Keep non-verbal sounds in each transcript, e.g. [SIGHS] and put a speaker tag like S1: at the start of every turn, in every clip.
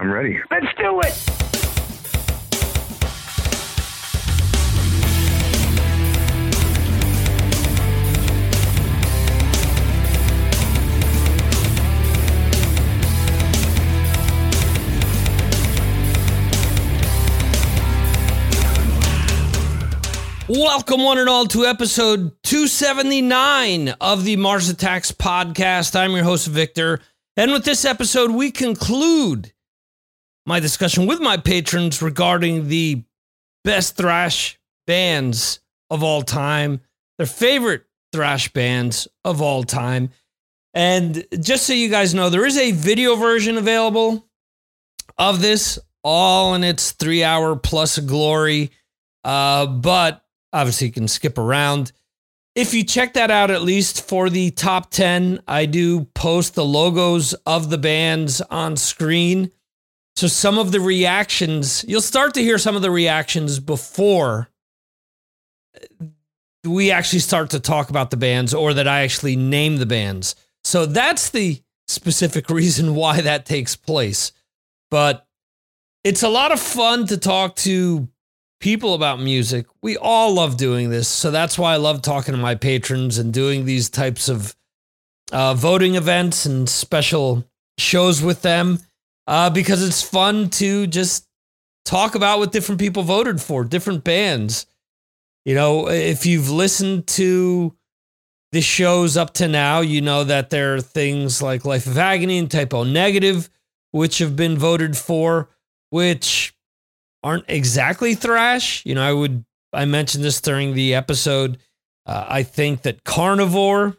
S1: I'm ready.
S2: Let's do it.
S3: Welcome, one and all, to episode 279 of the Mars Attacks podcast. I'm your host, Victor. And with this episode, we conclude my discussion with my patrons regarding the best thrash bands of all time, their favorite thrash bands of all time. And just so you guys know, there is a video version available of this, all in its three hour plus glory. Uh, but obviously, you can skip around. If you check that out, at least for the top 10, I do post the logos of the bands on screen. So some of the reactions, you'll start to hear some of the reactions before we actually start to talk about the bands or that I actually name the bands. So that's the specific [LAUGHS] reason why that takes place. But it's a lot of fun to talk to people about music. We all love doing this. So that's why I love talking to my patrons and doing these types of uh, voting events and special shows with them uh, because it's fun to just talk about what different people voted for, different bands. You know, if you've listened to the shows up to now, you know that there are things like Life of Agony and Type O Negative, which have been voted for, which aren't exactly thrash. You know, I would I mentioned this during the episode. Uh, I think that Carnivore,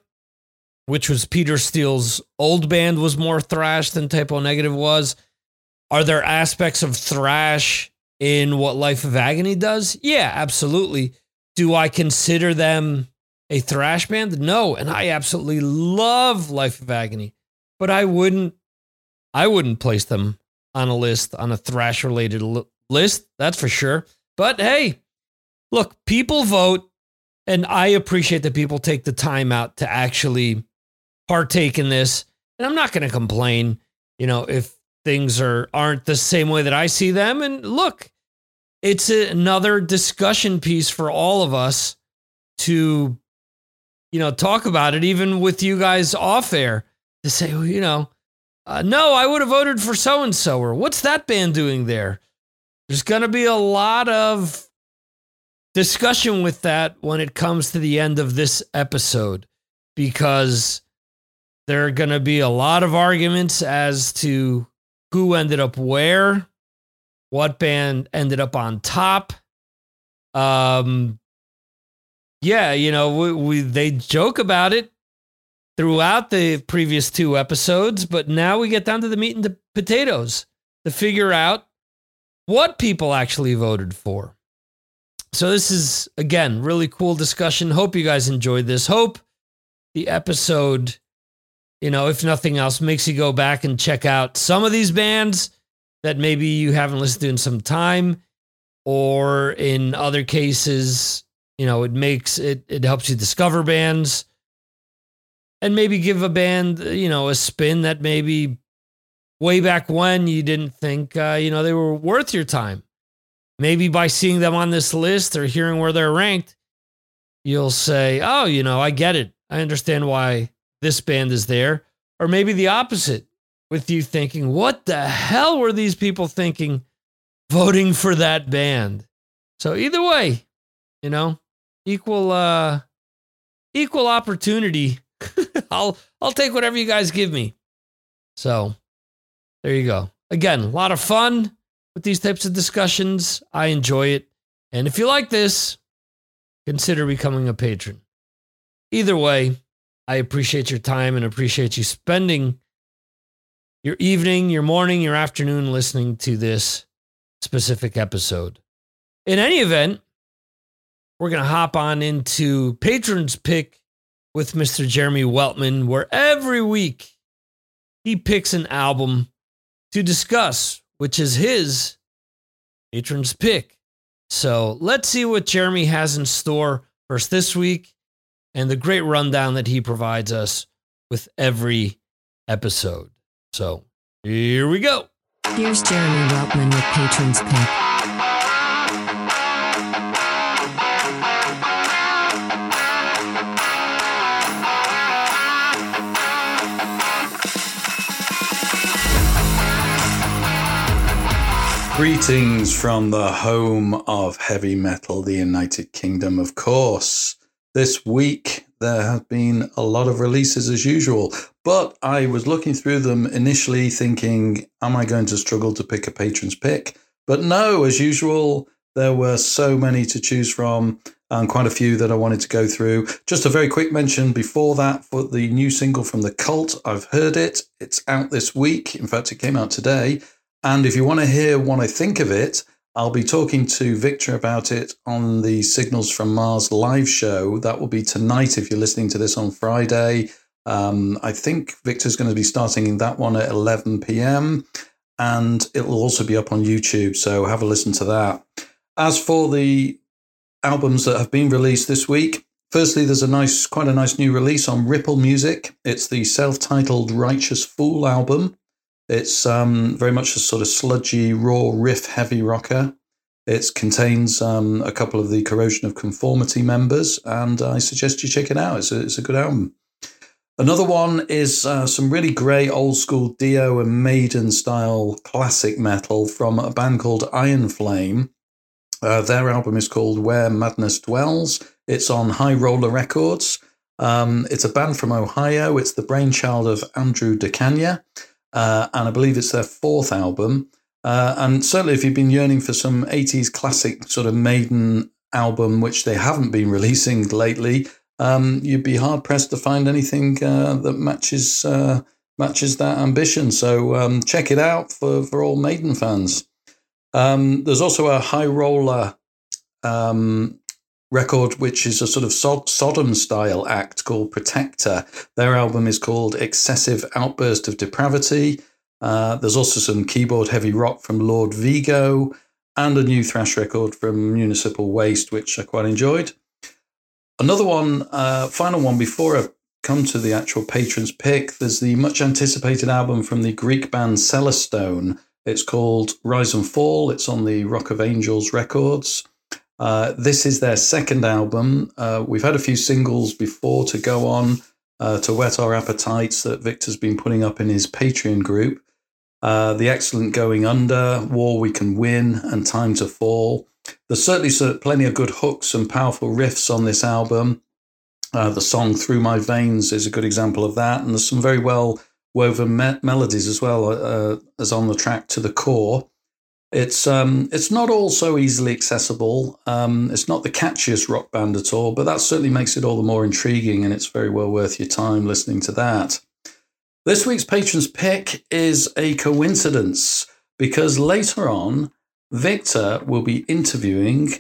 S3: which was Peter Steele's old band, was more thrash than Type O Negative was. Are there aspects of thrash in what Life of Agony does? Yeah, absolutely. Do I consider them a thrash band? No, and I absolutely love Life of Agony, but I wouldn't I wouldn't place them on a list on a thrash related li- list, that's for sure. But hey, look, people vote, and I appreciate that people take the time out to actually partake in this. And I'm not going to complain, you know, if things are aren't the same way that I see them. And look, it's another discussion piece for all of us to, you know, talk about it, even with you guys off air, to say, well, you know, uh, no, I would have voted for so and so, or what's that band doing there? There's going to be a lot of discussion with that when it comes to the end of this episode because there are going to be a lot of arguments as to who ended up where, what band ended up on top. Um, yeah, you know, we, we they joke about it throughout the previous two episodes, but now we get down to the meat and the potatoes to figure out what people actually voted for. So this is again really cool discussion. Hope you guys enjoyed this. Hope the episode, you know, if nothing else, makes you go back and check out some of these bands that maybe you haven't listened to in some time, or in other cases, you know, it makes it it helps you discover bands and maybe give a band, you know, a spin that maybe way back when you didn't think, uh, you know, they were worth your time. Maybe by seeing them on this list or hearing where they're ranked, you'll say, oh, you know, I get it. I understand why this band is there. Or maybe the opposite, with you thinking, what the hell were these people thinking voting for that band? So either way, you know, equal uh equal opportunity. [LAUGHS] I'll I'll take whatever you guys give me. So there you go. Again, a lot of fun with these types of discussions. I enjoy it. And if you like this, consider becoming a patron. Either way, I appreciate your time and appreciate you spending your evening, your morning, your afternoon listening to this specific episode. In any event, we're going to hop on into Patron's Pick with Mr. Jeremy Weltman, where every week he picks an album to discuss, which is his Patron's Pick. So let's see what Jeremy has in store for us this week and the great rundown that he provides us with every episode. So here we go.
S1: Here's Jeremy Weltman with Patrons Pick.
S4: Greetings from the home of heavy metal, the United Kingdom, of course. This week there have been a lot of releases as usual, but I was looking through them initially thinking, am I going to struggle to pick a patron's pick? But no, as usual, there were so many to choose from and quite a few that I wanted to go through. Just a very quick mention before that for the new single from The Cult. I've heard it, it's out this week. In fact, it came out today. And if you want to hear what I think of it, I'll be talking to Victor about it on the Signals from Mars live show. That will be tonight if you're listening to this on Friday. Um, I think Victor's going to be starting that one at 11 p.m. and it will also be up on YouTube. So have a listen to that. As for the albums that have been released this week, firstly, there's a nice, quite a nice new release on Ripple Music. It's the self titled Righteous Fool album. It's um, very much a sort of sludgy, raw riff heavy rocker. It contains um, a couple of the Corrosion of Conformity members, and I suggest you check it out. It's a, it's a good album. Another one is uh, some really great old school Dio and Maiden style classic metal from a band called Iron Flame. Uh, their album is called Where Madness Dwells. It's on High Roller Records. Um, it's a band from Ohio. It's the brainchild of Andrew D'Cagna uh, and I believe it's their fourth album. Uh, and certainly, if you've been yearning for some 80s classic sort of maiden album, which they haven't been [LAUGHS] releasing lately, um, you'd be hard pressed to find anything uh, that matches uh, matches that ambition. So um, check it out for, for all Maiden fans. Um, there's also a high roller um, record, which is a sort of Sodom style act called Protector. Their album is called Excessive Outburst of Depravity. Uh, there's also some keyboard heavy rock from Lord Vigo and a new thrash record from Municipal Waste, which I quite enjoyed. Another one, uh, final one before I come to the actual patrons pick, there's the much anticipated album from the Greek band Celestone. It's called Rise and Fall. It's on the Rock of Angels records. Uh, this is their second album. Uh, we've had a few singles before to go on uh, to whet our appetites that Victor's been putting up in his Patreon group. Uh, the excellent Going Under, War We Can Win, and Time to Fall. There's certainly plenty of good hooks and powerful riffs on this album. Uh, the song Through My Veins is a good example of that. And there's some very well woven me- melodies as well as on the track To the Core. It's um, it's not all so easily accessible. Um, it's not the catchiest rock band at all, but that certainly makes it all the more intriguing, and it's very well worth your time listening to that. This week's patron's pick is a coincidence because later on, Victor will be interviewing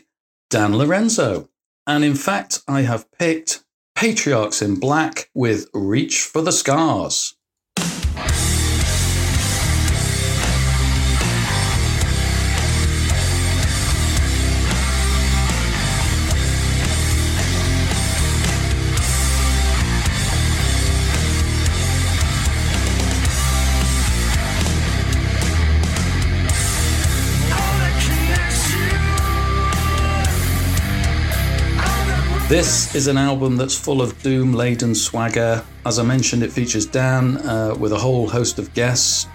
S4: Dan Lorenzo, and in fact, I have picked Patriarchs in Black with Reach for the Scars. This is an album that's full of doom laden swagger. As I mentioned, it features Dan uh, with a whole host of guests.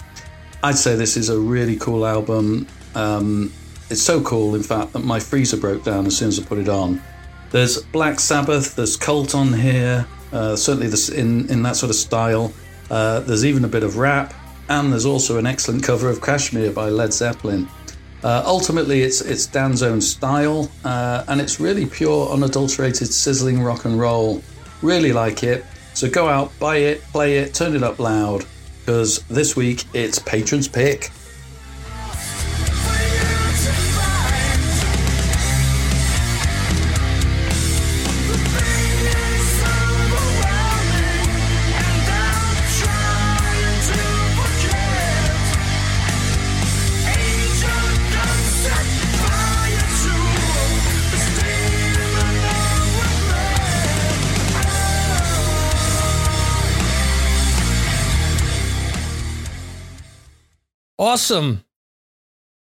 S4: I'd say this is a really cool album. Um, it's so cool, in fact, that my freezer broke down as soon as I put it on. There's Black Sabbath, there's Cult on here, uh, certainly this in, in that sort of style. Uh, there's even a bit of rap, and there's also an excellent cover of Kashmir by Led Zeppelin. Uh, ultimately, it's it's Dan's own style, uh, and it's really pure, unadulterated, sizzling rock and roll. Really like it. So go out, buy it, play it, turn it up loud, because this week it's Patron's Pick.
S3: Awesome.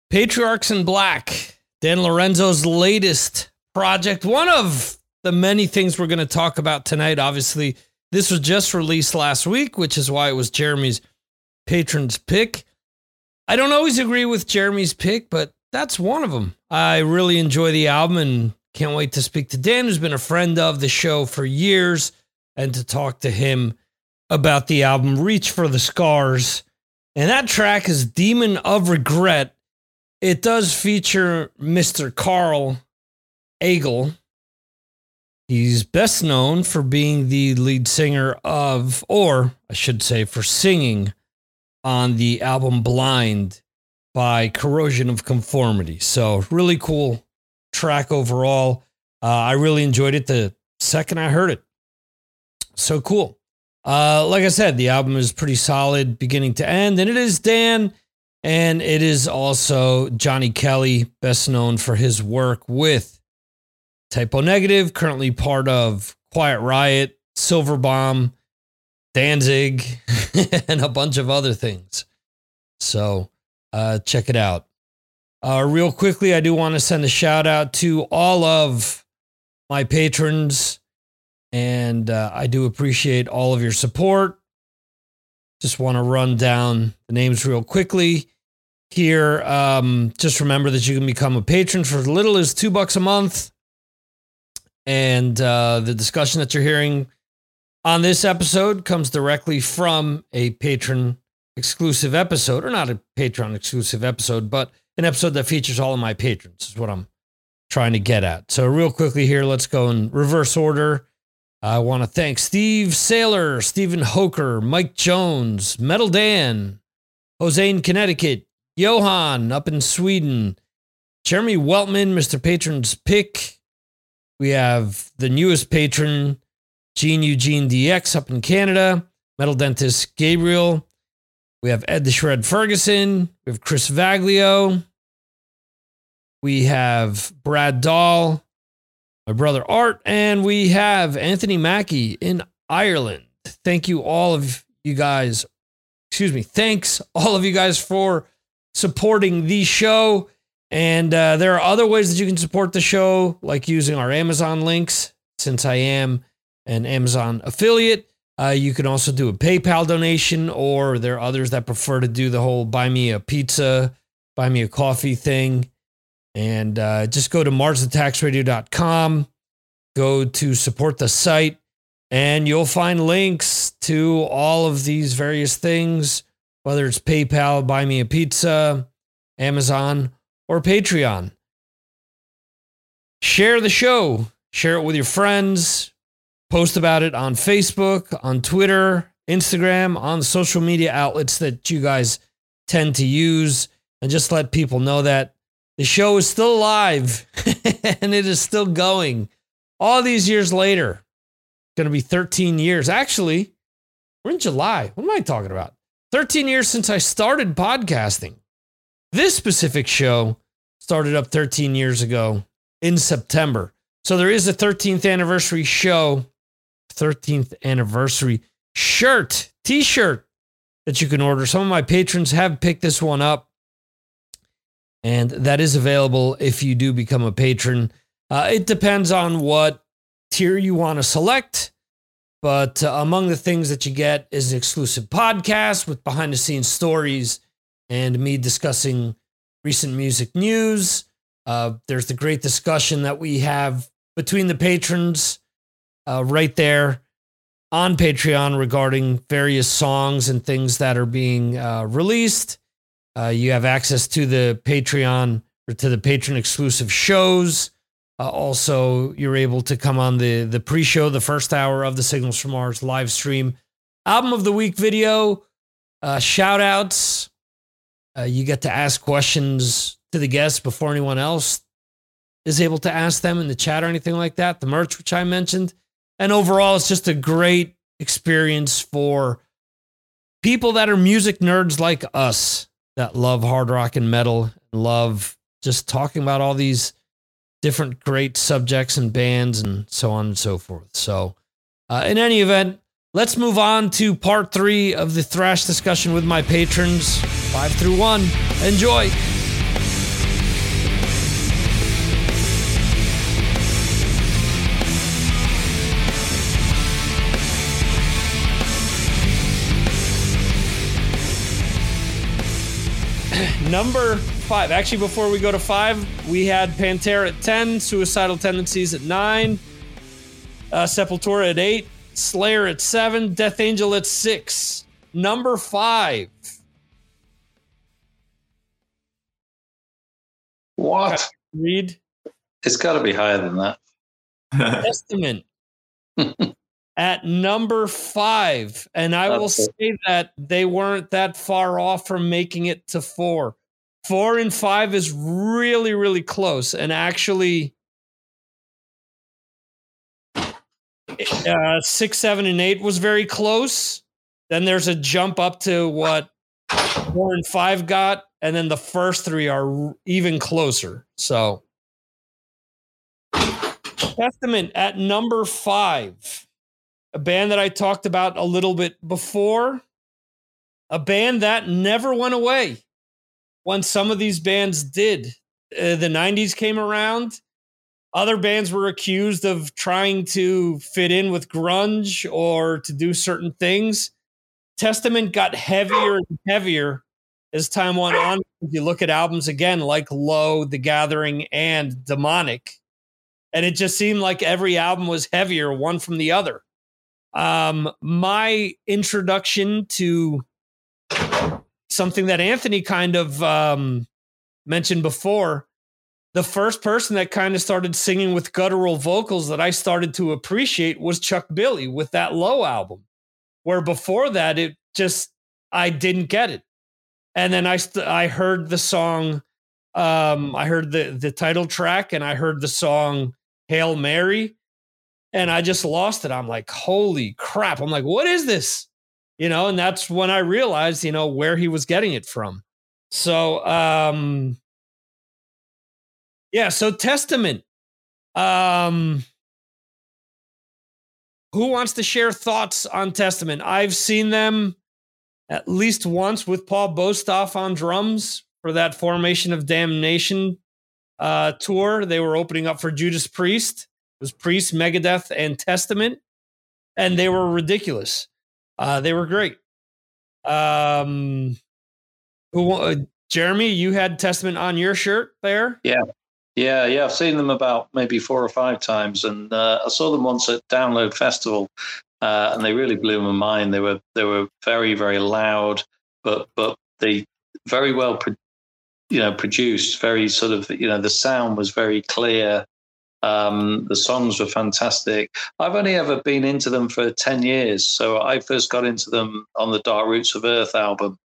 S3: Patriarchs in Black, Dan Lorenzo's latest project. One of the many things we're going to talk about tonight. Obviously, this was just released last week, which is why it was Jeremy's patron's pick. I don't always agree with Jeremy's pick, but that's one of them. I really enjoy the album and can't wait to speak to Dan, who's been a friend of the show for years, and to talk to him about the album Reach for the Scars. And that track is Demon of Regret. It does feature Mr. Karl Agell. He's best known for being the lead singer of, or I should say, for singing on the album Blind by Corrosion of Conformity. So, really cool track overall. Uh, I really enjoyed it the second I heard it. So cool. Uh, like I said, the album is pretty solid beginning to end, and it is Dan, and it is also Johnny Kelly, best known for his work with Type O Negative, currently part of Quiet Riot, Silvertomb, Danzig, [LAUGHS] and a bunch of other things. So uh, check it out. Uh, real quickly, I do want to send a shout out to all of my patrons, and uh, I do appreciate all of your support. Just want to run down the names real quickly here. Um, just remember that you can become a patron for as little as two bucks a month. And uh, the discussion that you're hearing on this episode comes directly from a patron exclusive episode, or not a Patreon exclusive episode, but an episode that features all of my patrons, is what I'm trying to get at. So, real quickly here, let's go in reverse order. I want to thank Steve Saylor, Stephen Hoker, Mike Jones, Metal Dan, Jose in Connecticut, Johan up in Sweden, Jeremy Weltman, Mr. Patron's Pick. We have the newest patron, Gene Eugene DX up in Canada, Metal Dentist Gabriel, we have Ed the Shred Ferguson. We have Chris Vaglio. We have Brad Dahl, my brother Art, and we have Anthony Mackie in Ireland. Thank you, all of you guys. Excuse me. Thanks, all of you guys, for supporting the show. And uh, there are other ways that you can support the show, like using our Amazon links, since I am an Amazon affiliate. Uh, you can also do a PayPal donation, or there are others that prefer to do the whole buy me a pizza, buy me a coffee thing. And uh, just go to MarsAttacksRadio.com, go to support the site, and you'll find links to all of these various things, whether it's PayPal, buy me a pizza, Amazon, or Patreon. Share the show, share it with your friends, post about it on Facebook, on Twitter, Instagram, on social media outlets that you guys tend to use, and just let people know that the show is still alive [LAUGHS] and it is still going. All these years later, going to be 13 years. Actually, we're in July. What am I talking about? 13 years since I started podcasting. This specific show started up 13 years ago in September. So there is a 13th anniversary show 13th anniversary shirt, t shirt that you can order. Some of my patrons have picked this one up, and that is available if you do become a patron. Uh, it depends on what tier you want to select. But uh, among the things that you get is an exclusive podcast with behind the scenes stories and me discussing recent music news. Uh, there's the great discussion that we have between the patrons uh, right there on Patreon regarding various songs and things that are being uh, released. Uh, you have access to the Patreon or to the patron exclusive shows. Uh, also, you're able to come on the the pre-show, the first hour of the Signals from Mars live stream, album of the week video, uh, shout outs. Uh, you get to ask questions to the guests before anyone else is able to ask them in the chat or anything like that. The merch, which I mentioned. And overall, it's just a great experience for people that are music nerds like us that love hard rock and metal, and love just talking about all these different great subjects and bands and so on and so forth. So, uh, in any event, let's move on to part three of the thrash discussion with my patrons. Five through one. Enjoy. Number five. Actually, before we go to five, we had Pantera at 10, Suicidal Tendencies at nine, uh, Sepultura at eight, Slayer at seven, Death Angel at six. Number five.
S5: What?
S3: Read
S5: It's got to be higher than that. [LAUGHS]
S3: Testament [LAUGHS] at number five. And I will
S5: That's it.
S3: say that they weren't that far off from making it to four. Four and five is really, really close. And actually, uh, six, seven, and eight was very close. Then there's a jump up to what four and five got. And then the first three are even closer. So, Testament at number five, a band that I talked about a little bit before, a band that never went away when some of these bands did. Uh, the 90s came around. Other bands were accused of trying to fit in with grunge or to do certain things. Testament got heavier and heavier as time went on. If you look at albums again, like Low, The Gathering, and Demonic, and it just seemed like every album was heavier one from the other. Um, my introduction to something that Anthony kind of um, mentioned before, the first person that kind of started singing with guttural vocals that I started to appreciate was Chuck Billy with that Low album, where before that it just I didn't get it, and then I st- I heard the song, um, I heard the the title track, and I heard the song Hail Mary. And I just lost it. I'm like, holy crap. I'm like, what is this? You know, and that's when I realized, you know, where he was getting it from. So, um, yeah, so Testament. Um, who wants to share thoughts on Testament? I've seen them at least once with Paul Bostaph on drums for that Formation of Damnation uh, tour. They were opening up for Judas Priest. It was Priest, Megadeth, and Testament, and they were ridiculous. Uh, they were great. Um, who? Uh, Jeremy, you had Testament on your shirt there.
S5: Yeah, yeah. Yeah. I've seen them about maybe four or five times, and uh, I saw them once at Download Festival, uh, and they really blew my mind. They were they were very very loud, but but they very well, pro- you know, produced. Very sort of you know the sound was very clear. Um, the songs were fantastic. I've only ever been into them for ten years, so I first got into them on the Dark Roots of Earth album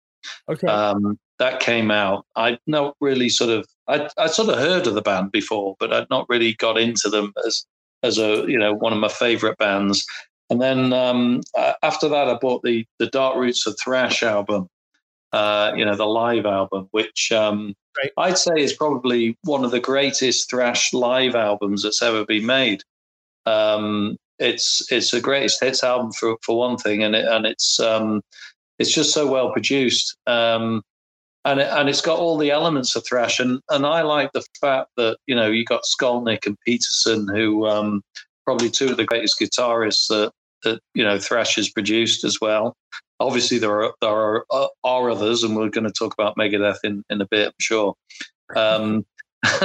S3: Okay.
S5: um, that came out. I'd not really sort of I I sort of heard of the band before, but I'd not really got into them as as a you know one of my favorite bands. And then um, after that, I bought the the Dark Roots of Thrash album, uh, you know, the live album, which um,
S3: Right.
S5: I'd say is probably one of the greatest thrash live albums that's ever been made. Um, it's it's a greatest hits album for for one thing, and it, and it's um, it's just so well produced. Um, and it, and it's got all the elements of thrash, and and I like the fact that you know you got Skolnick and Peterson, who um, probably two of the greatest guitarists that that you know thrash has produced as well. Obviously, there are there are, uh, are others, and we're going to talk about Megadeth in in a bit, I'm sure. Um, [LAUGHS]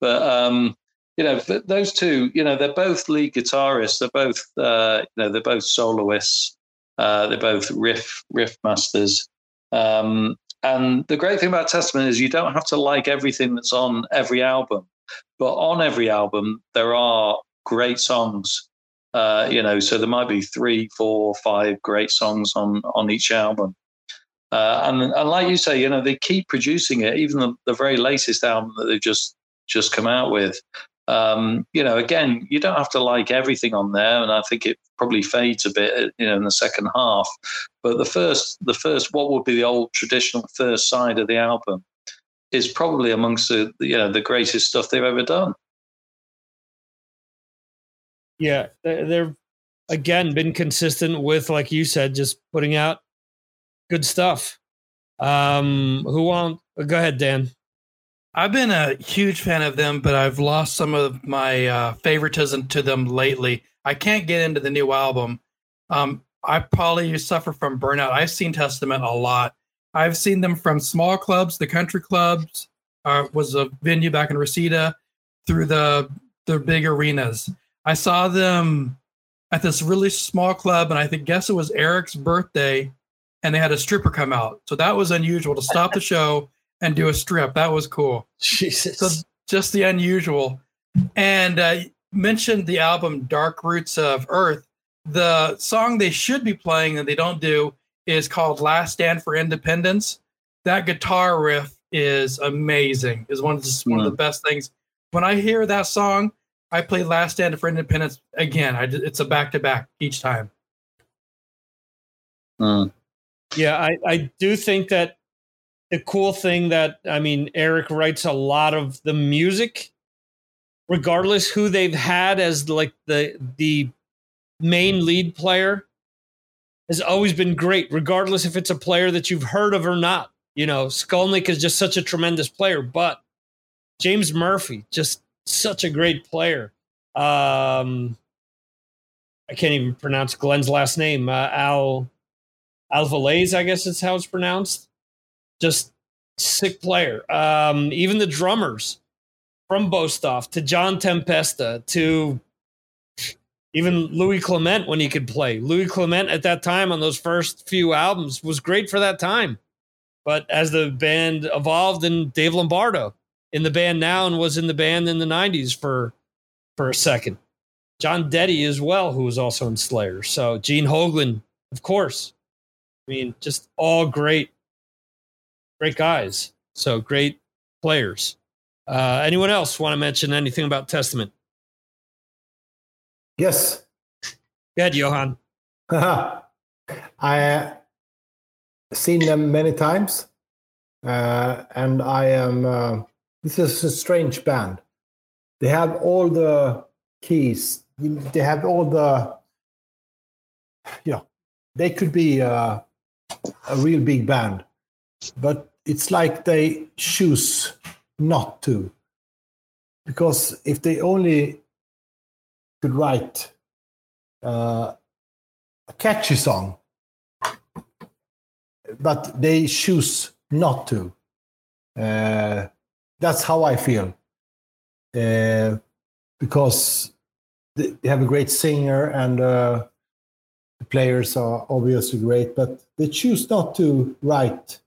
S5: but um, you know, those two, you know, they're both lead guitarists. They're both, uh, you know, they're both soloists. Uh, they're both riff riff masters. Um, and the great thing about Testament is you don't have to like everything that's on every album, but on every album there are great songs. Uh, you know, so there might be three, four, five great songs on on each album. Uh, and, and like you say, you know, they keep producing it. Even the, the very latest album that they've just just come out with, um, you know, again, you don't have to like everything on there, and I think it probably fades a bit, you know, in the second half. But the first, the first, what would be the old traditional first side of the album, is probably amongst the you know the greatest stuff they've ever done.
S3: Yeah, they- they've again been consistent with, like you said, just putting out good stuff. Um, who want? Go ahead, Dan.
S6: I've been a huge fan of them, but I've lost some of my uh, favoritism to them lately. I can't get into the new album. Um, I probably suffer from burnout. I've seen Testament a lot. I've seen them from small clubs, the country clubs, uh, was a venue back in Reseda, through the the big arenas. I saw them at this really small club, and I think guess it was Eric's birthday, and they had a stripper come out. So that was unusual to stop the show and do a strip. That was cool.
S3: Jesus.
S6: So just the unusual. And uh, mentioned the album Dark Roots of Earth. The song they should be playing and they don't do is called Last Stand for Independence. That guitar riff is amazing. Is one of the, one of the best things. When I hear that song, I play Last Stand for Independence again. I, it's a back to back each time.
S5: Mm.
S3: Yeah, I, I do think that the cool thing that I mean, Eric writes a lot of the music, regardless who they've had as like the the main lead player, has always been great, regardless if it's a player that you've heard of or not. You know, Skolnick is just such a tremendous player, but James Murphy, just such a great player. Um, I can't even pronounce Glenn's last name. Uh, Al Alvarez, I guess is how it's pronounced. Just sick player. Um, even the drummers from Bostaph to John Tempesta to even Louis Clemente when he could play. Louis Clemente at that time on those first few albums was great for that time. But as the band evolved, and Dave Lombardo in the band now and was in the band in the 90s for for a second. Jon Dette as well, who was also in Slayer. So Gene Hoglan, of course. I mean, just all great, great guys. So great players. Uh, anyone else want to mention anything about Testament?
S7: Yes.
S3: Go ahead, Johan. [LAUGHS]
S7: I uh, seen them many times, uh, and I am. This is a strange band. They have all the keys. They have all the. You know, they could be uh, a real big band, but it's like they choose not to. Because if they only could write uh, a catchy song, but they choose not to. Uh, that's how I feel. Uh, because they have a great singer and uh, the players are obviously great, but they choose not to write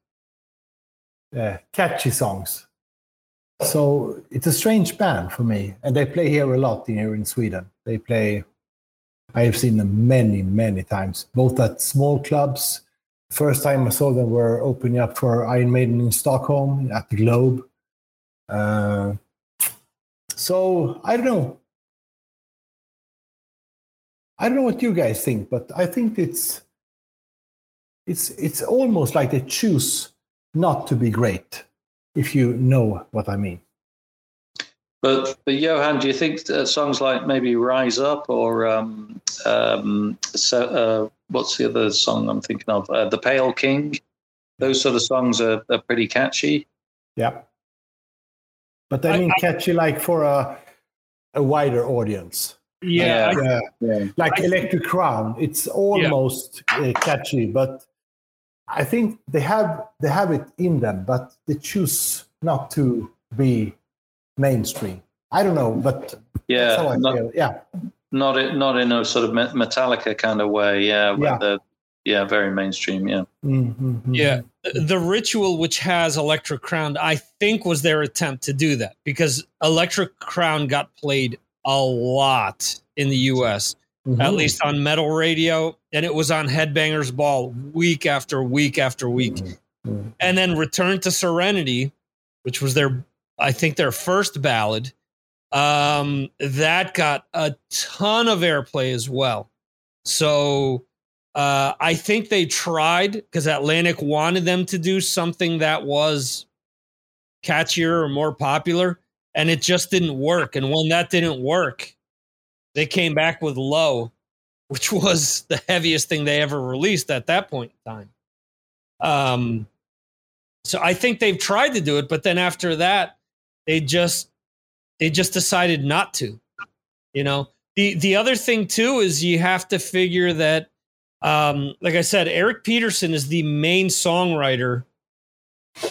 S7: uh, catchy songs. So it's a strange band for me, and they play here a lot here in Sweden. They play. I have seen them many, many times, both at small clubs. First time I saw them were opening up for Iron Maiden in Stockholm at the Globe. Uh, so I don't know. I don't know what you guys think, but I think it's it's it's almost like they choose not to be great, if you know what I mean.
S5: But but Johan, do you think songs like maybe "Rise Up" or um, um, so, uh, what's the other song I'm thinking of? Uh, "The Pale King." Those sort of songs are, are pretty catchy.
S7: Yeah, but I mean catchy like for a a wider audience.
S3: Yeah,
S5: Yeah.
S3: I-
S7: Yeah,
S5: Yeah.
S7: like Electric Crown, it's almost uh, catchy, but I think they have they have it in them, but they choose not to be mainstream. I don't know, but that's how
S5: Yeah,
S7: I
S5: not,
S7: feel. Yeah,
S5: not in, not in a sort of Metallica kind of way. Yeah,
S7: Yeah.
S5: they're- yeah, very mainstream. Yeah,
S7: Mhm, mhm.
S3: Yeah. The ritual, which has Electric Crown, I think was their attempt to do that because Electric Crown got played a lot in the US,
S7: Mhm.
S3: at least on metal radio, and it was on Headbangers Ball week after week after week.
S7: Mhm.
S3: And then Return to Serenity, which was their, I think, their first ballad, um, that got a ton of airplay as well. So uh, I think they tried because Atlantic wanted them to do something that was catchier or more popular, and it just didn't work. And when that didn't work, they came back with Low, which [LAUGHS] was the heaviest thing they ever released at that point in time. Um, So I think they've tried to do it, but then after that, they just they just decided not to. You know, the the other thing too is you have to figure that, um, like I said, Eric Peterson is the main songwriter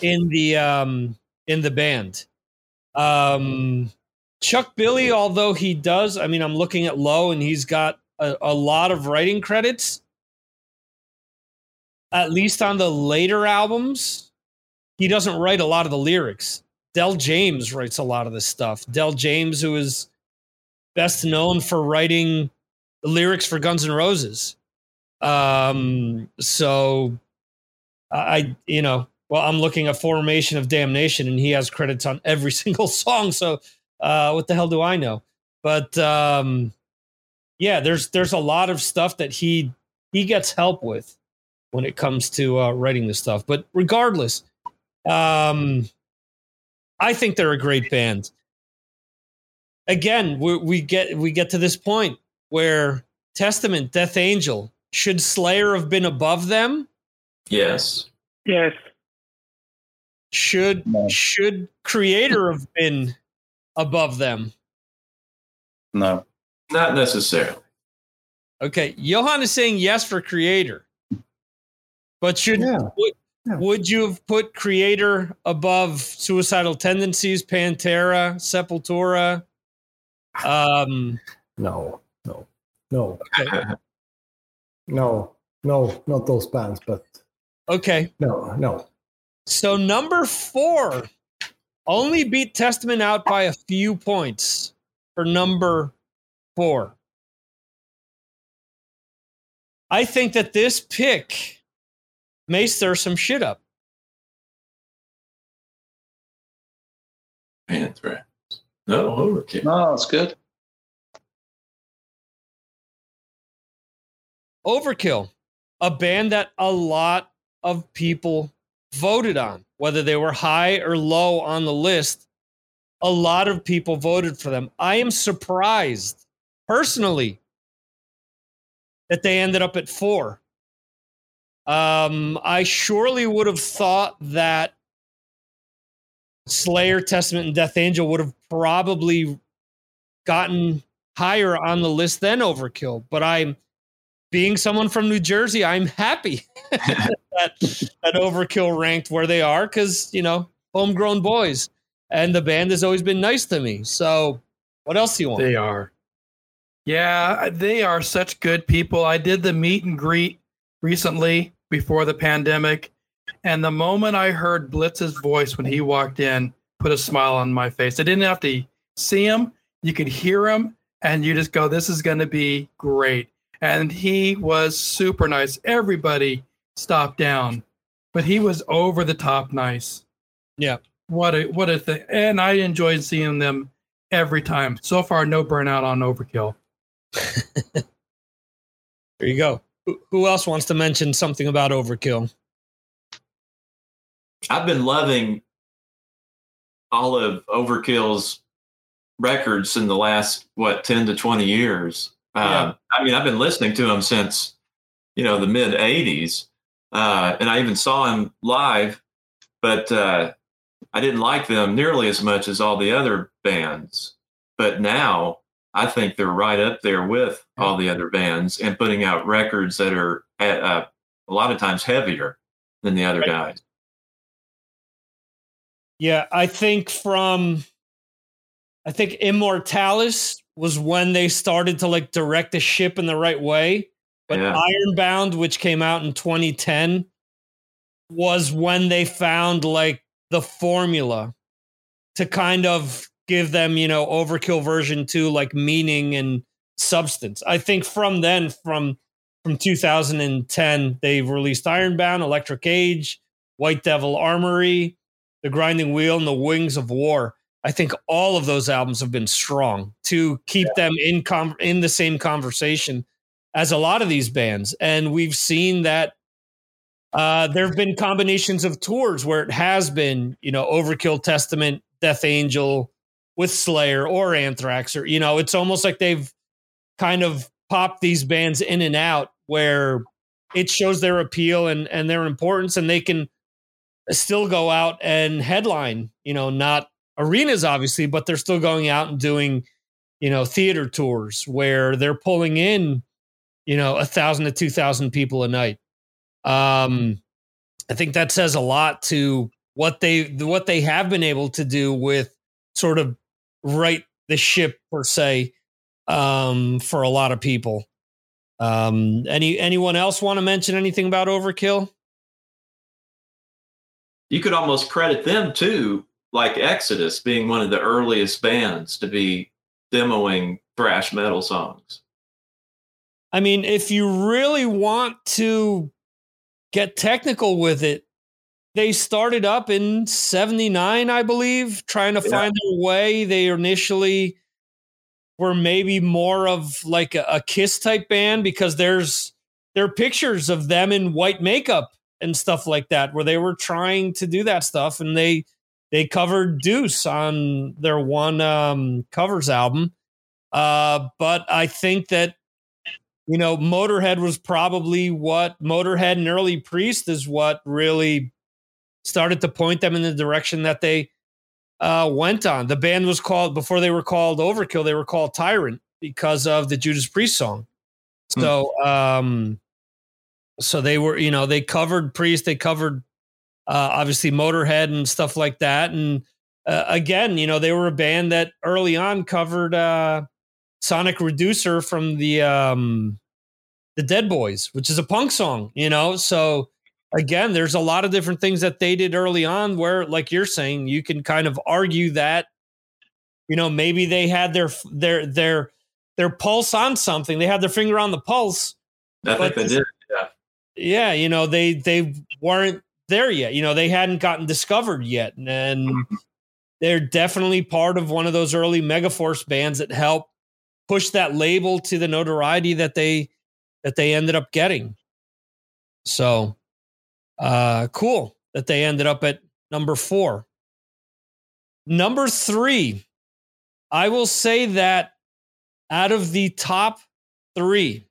S3: in the um, in the band. Um, Chuck Billy, although he does, I mean, I'm looking at Low and he's got a, a lot of writing credits, at least on the later albums. He doesn't write a lot of the lyrics. Del James writes a lot of this stuff. Del James, who is best known for writing the lyrics for Guns N' Roses. Um, so I, you know, well, I'm looking at Formation of Damnation, and he has credits on every [LAUGHS] single song. So uh, what the hell do I know? But um, yeah, there's there's a lot of stuff that he he gets help with when it comes to uh, writing this stuff. But regardless, um, I think they're a great band. Again, we, we get we get to this point where Testament, Death Angel, should Slayer have been above them?
S8: Yes.
S2: Yes.
S3: Should
S5: No.
S3: should Kreator have been above them?
S5: No.
S8: Not necessarily.
S3: Okay, Johan is saying yes for Kreator, but should
S7: Yeah.
S3: would,
S7: Yeah.
S3: would you have put Kreator above Suicidal Tendencies, Pantera, Sepultura? Um,
S7: No, no, no,
S3: okay,
S7: no, no, not those bands, but
S3: okay.
S7: no, no.
S3: So number four only beat Testament out by a few points for number four. I think that this pick may stir some shit up.
S8: Anthrax. No, overkill.
S5: No, that's good.
S3: Overkill, a band that a lot of people voted on, whether they were high or low on the list. A lot of people voted for them. I am surprised personally that they ended up at four. Um, I surely would have thought that Slayer, Testament, and Death Angel would have probably gotten higher on the list than Overkill. But I'm being someone from New Jersey, I'm happy [LAUGHS] that that Overkill ranked where they are because you know homegrown boys, and the band has always been nice to me. So, what else do you want?
S6: They are. Yeah, they are such good people. I did the meet and greet recently before the pandemic. And the moment I heard Blitz's voice when he walked in, put a smile on my face. I didn't have to see him. You could hear him and you just go, this is going to be great. And he was super nice. Everybody stopped down, but he was over the top nice.
S3: Yeah.
S6: What a, what a thing. And I enjoyed seeing them every time. So far, no burnout on overkill. [LAUGHS]
S3: There you go. Who, who else wants to mention something about Overkill?
S8: I've been loving all of Overkill's records in the last what ten to twenty years. Uh, I mean, I've been listening to him since you know the mid '80s, uh, and I even saw him live, but uh, I didn't like them nearly as much as all the other bands. But now I think they're right up there with all the other bands and putting out records that are uh, a lot of times heavier than the other
S3: Right.
S8: guys.
S3: Yeah, I think from I think Immortalis was when they started to like direct the ship in the right way. But
S8: Yeah.
S3: Ironbound, which came out in 2010, was when they found like the formula to kind of give them, you know, overkill version 2 like meaning and substance. I think from then from from 2010 they've released Ironbound, Electric Age, White Devil Armory, The Grinding Wheel and The Wings of War. I think all of those albums have been strong to keep them in com- in the same conversation as a lot of these bands. And we've seen that uh, there have been combinations of tours where it has been, you know, Overkill Testament, Death Angel with Slayer or Anthrax, or, you know, it's almost like they've kind of popped these bands in and out where it shows their appeal and, and their importance and they can still go out and headline, you know, not arenas obviously, but they're still going out and doing, you know, theater tours where they're pulling in, you know, a thousand to two thousand people a night. Um, I think that says a lot to what they what they have been able to do with sort of right the ship per se um, for a lot of people. Um, any anyone else want to mention anything about Overkill?
S8: You could almost credit them too, like Exodus being one of the earliest bands to be demoing thrash metal songs.
S3: I mean, if you really want to get technical with it, they started up in 79, I believe, trying to yeah. find their way. They initially were maybe more of like a, a Kiss type band because there's there are pictures of them in white makeup and stuff like that where they were trying to do that stuff and they they covered Deuce on their one um, covers album. Uh, but I think that you know Motorhead was probably what Motorhead and early Priest is what really started to point them in the direction that they uh, went on. The band was called before they were called Overkill. They were called Tyrant because of the Judas Priest song. Hmm. So, um, so they were, you know, they covered Priest. They covered uh, obviously Motorhead and stuff like that. And uh, again, you know, they were a band that early on covered uh, Sonic Reducer from the um, the Dead Boys, which is a punk song. You know, so again, there's a lot of different things that they did early on where, like you're saying, you can kind of argue that, you know, maybe they had their their their their pulse on something. They had their finger on the pulse.
S8: I think they did. Yeah.
S3: Yeah, you know, they they weren't there yet. You know, they hadn't gotten discovered yet. And mm-hmm. they're definitely part of one of those early Megaforce bands that helped push that label to the notoriety that they that they ended up getting. So uh, cool that they ended up at number four. Number three, I will say that out of the top three,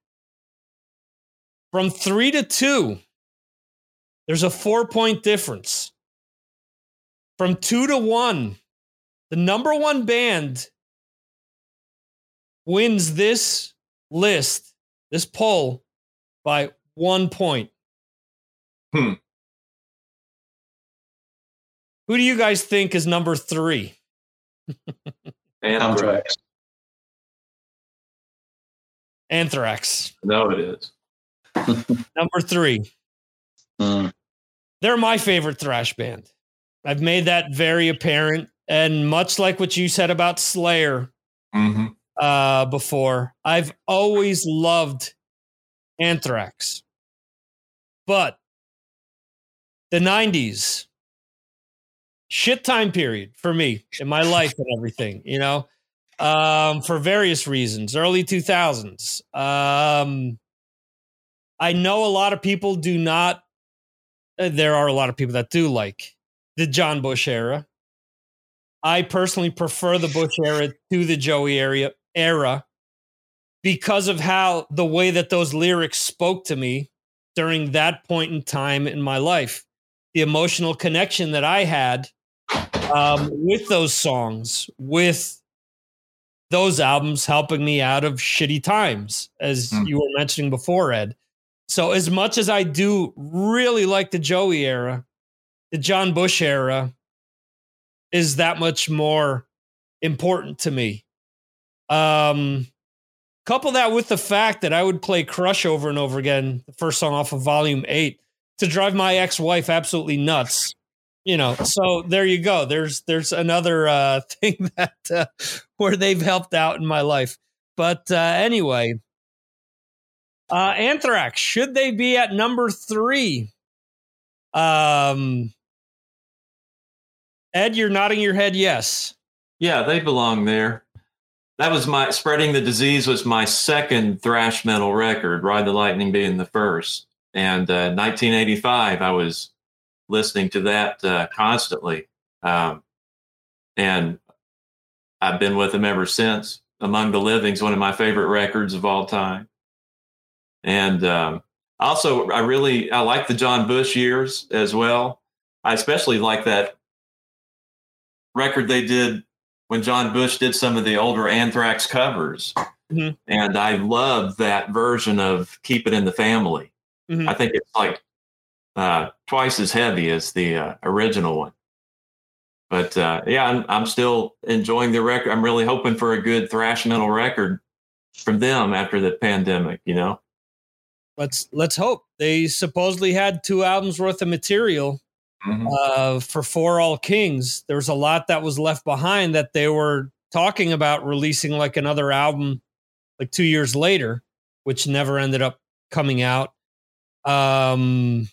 S3: from three to two, there's a four point difference. From two to one, the number one band wins this list, this poll, by one point.
S8: Hmm.
S3: Who do you guys think is number three?
S8: Anthrax.
S3: Anthrax.
S8: No, it is. [LAUGHS]
S3: number three.
S5: Mm.
S3: They're my favorite thrash band. I've made that very apparent. And much like what you said about Slayer
S8: mm-hmm.
S3: uh, before, I've always loved Anthrax. But the 90s shit time period for me in my life and everything you know um, for various reasons early 2000s um, i know a lot of people do not there are a lot of people that do like the john bush era i personally prefer the bush era to the joey area era because of how the way that those lyrics spoke to me during that point in time in my life the emotional connection that I had um, with those songs, with those albums helping me out of shitty times, as mm. you were mentioning before, Ed. So, as much as I do really like the Joey era, the John Bush era is that much more important to me. Um, couple that with the fact that I would play Crush over and over again, the first song off of Volume 8 to drive my ex-wife absolutely nuts you know? So there you go. There's there's another uh [LAUGHS] thing that uh, where they've helped out in my life. But uh anyway uh anthrax should they be at number three um ed you're nodding your head yes
S8: yeah they belong there that was my spreading the disease was my second thrash metal record ride the lightning being the first and uh, 1985, I was listening to that uh, constantly. Um, and I've been with them ever since. Among the Living's one of my favorite records of all time. And um, also, I really I like the John Bush years as well. I especially like that record they did when John Bush did some of the older Anthrax covers.
S3: Mhm.
S8: And I love that version of Keep It in the Family.
S3: Mhm.
S8: I think it's like uh, twice as heavy as the uh, original one. But uh, yeah, I'm, I'm still enjoying the record. I'm really hoping for a good thrash metal record from them after the pandemic, you know?
S3: Let's let's hope. They supposedly had two albums worth of material
S8: Mhm.
S3: uh, for For All Kings. There was a lot that was left behind that they were talking about releasing like another album like two years later, which never ended up coming out. Um,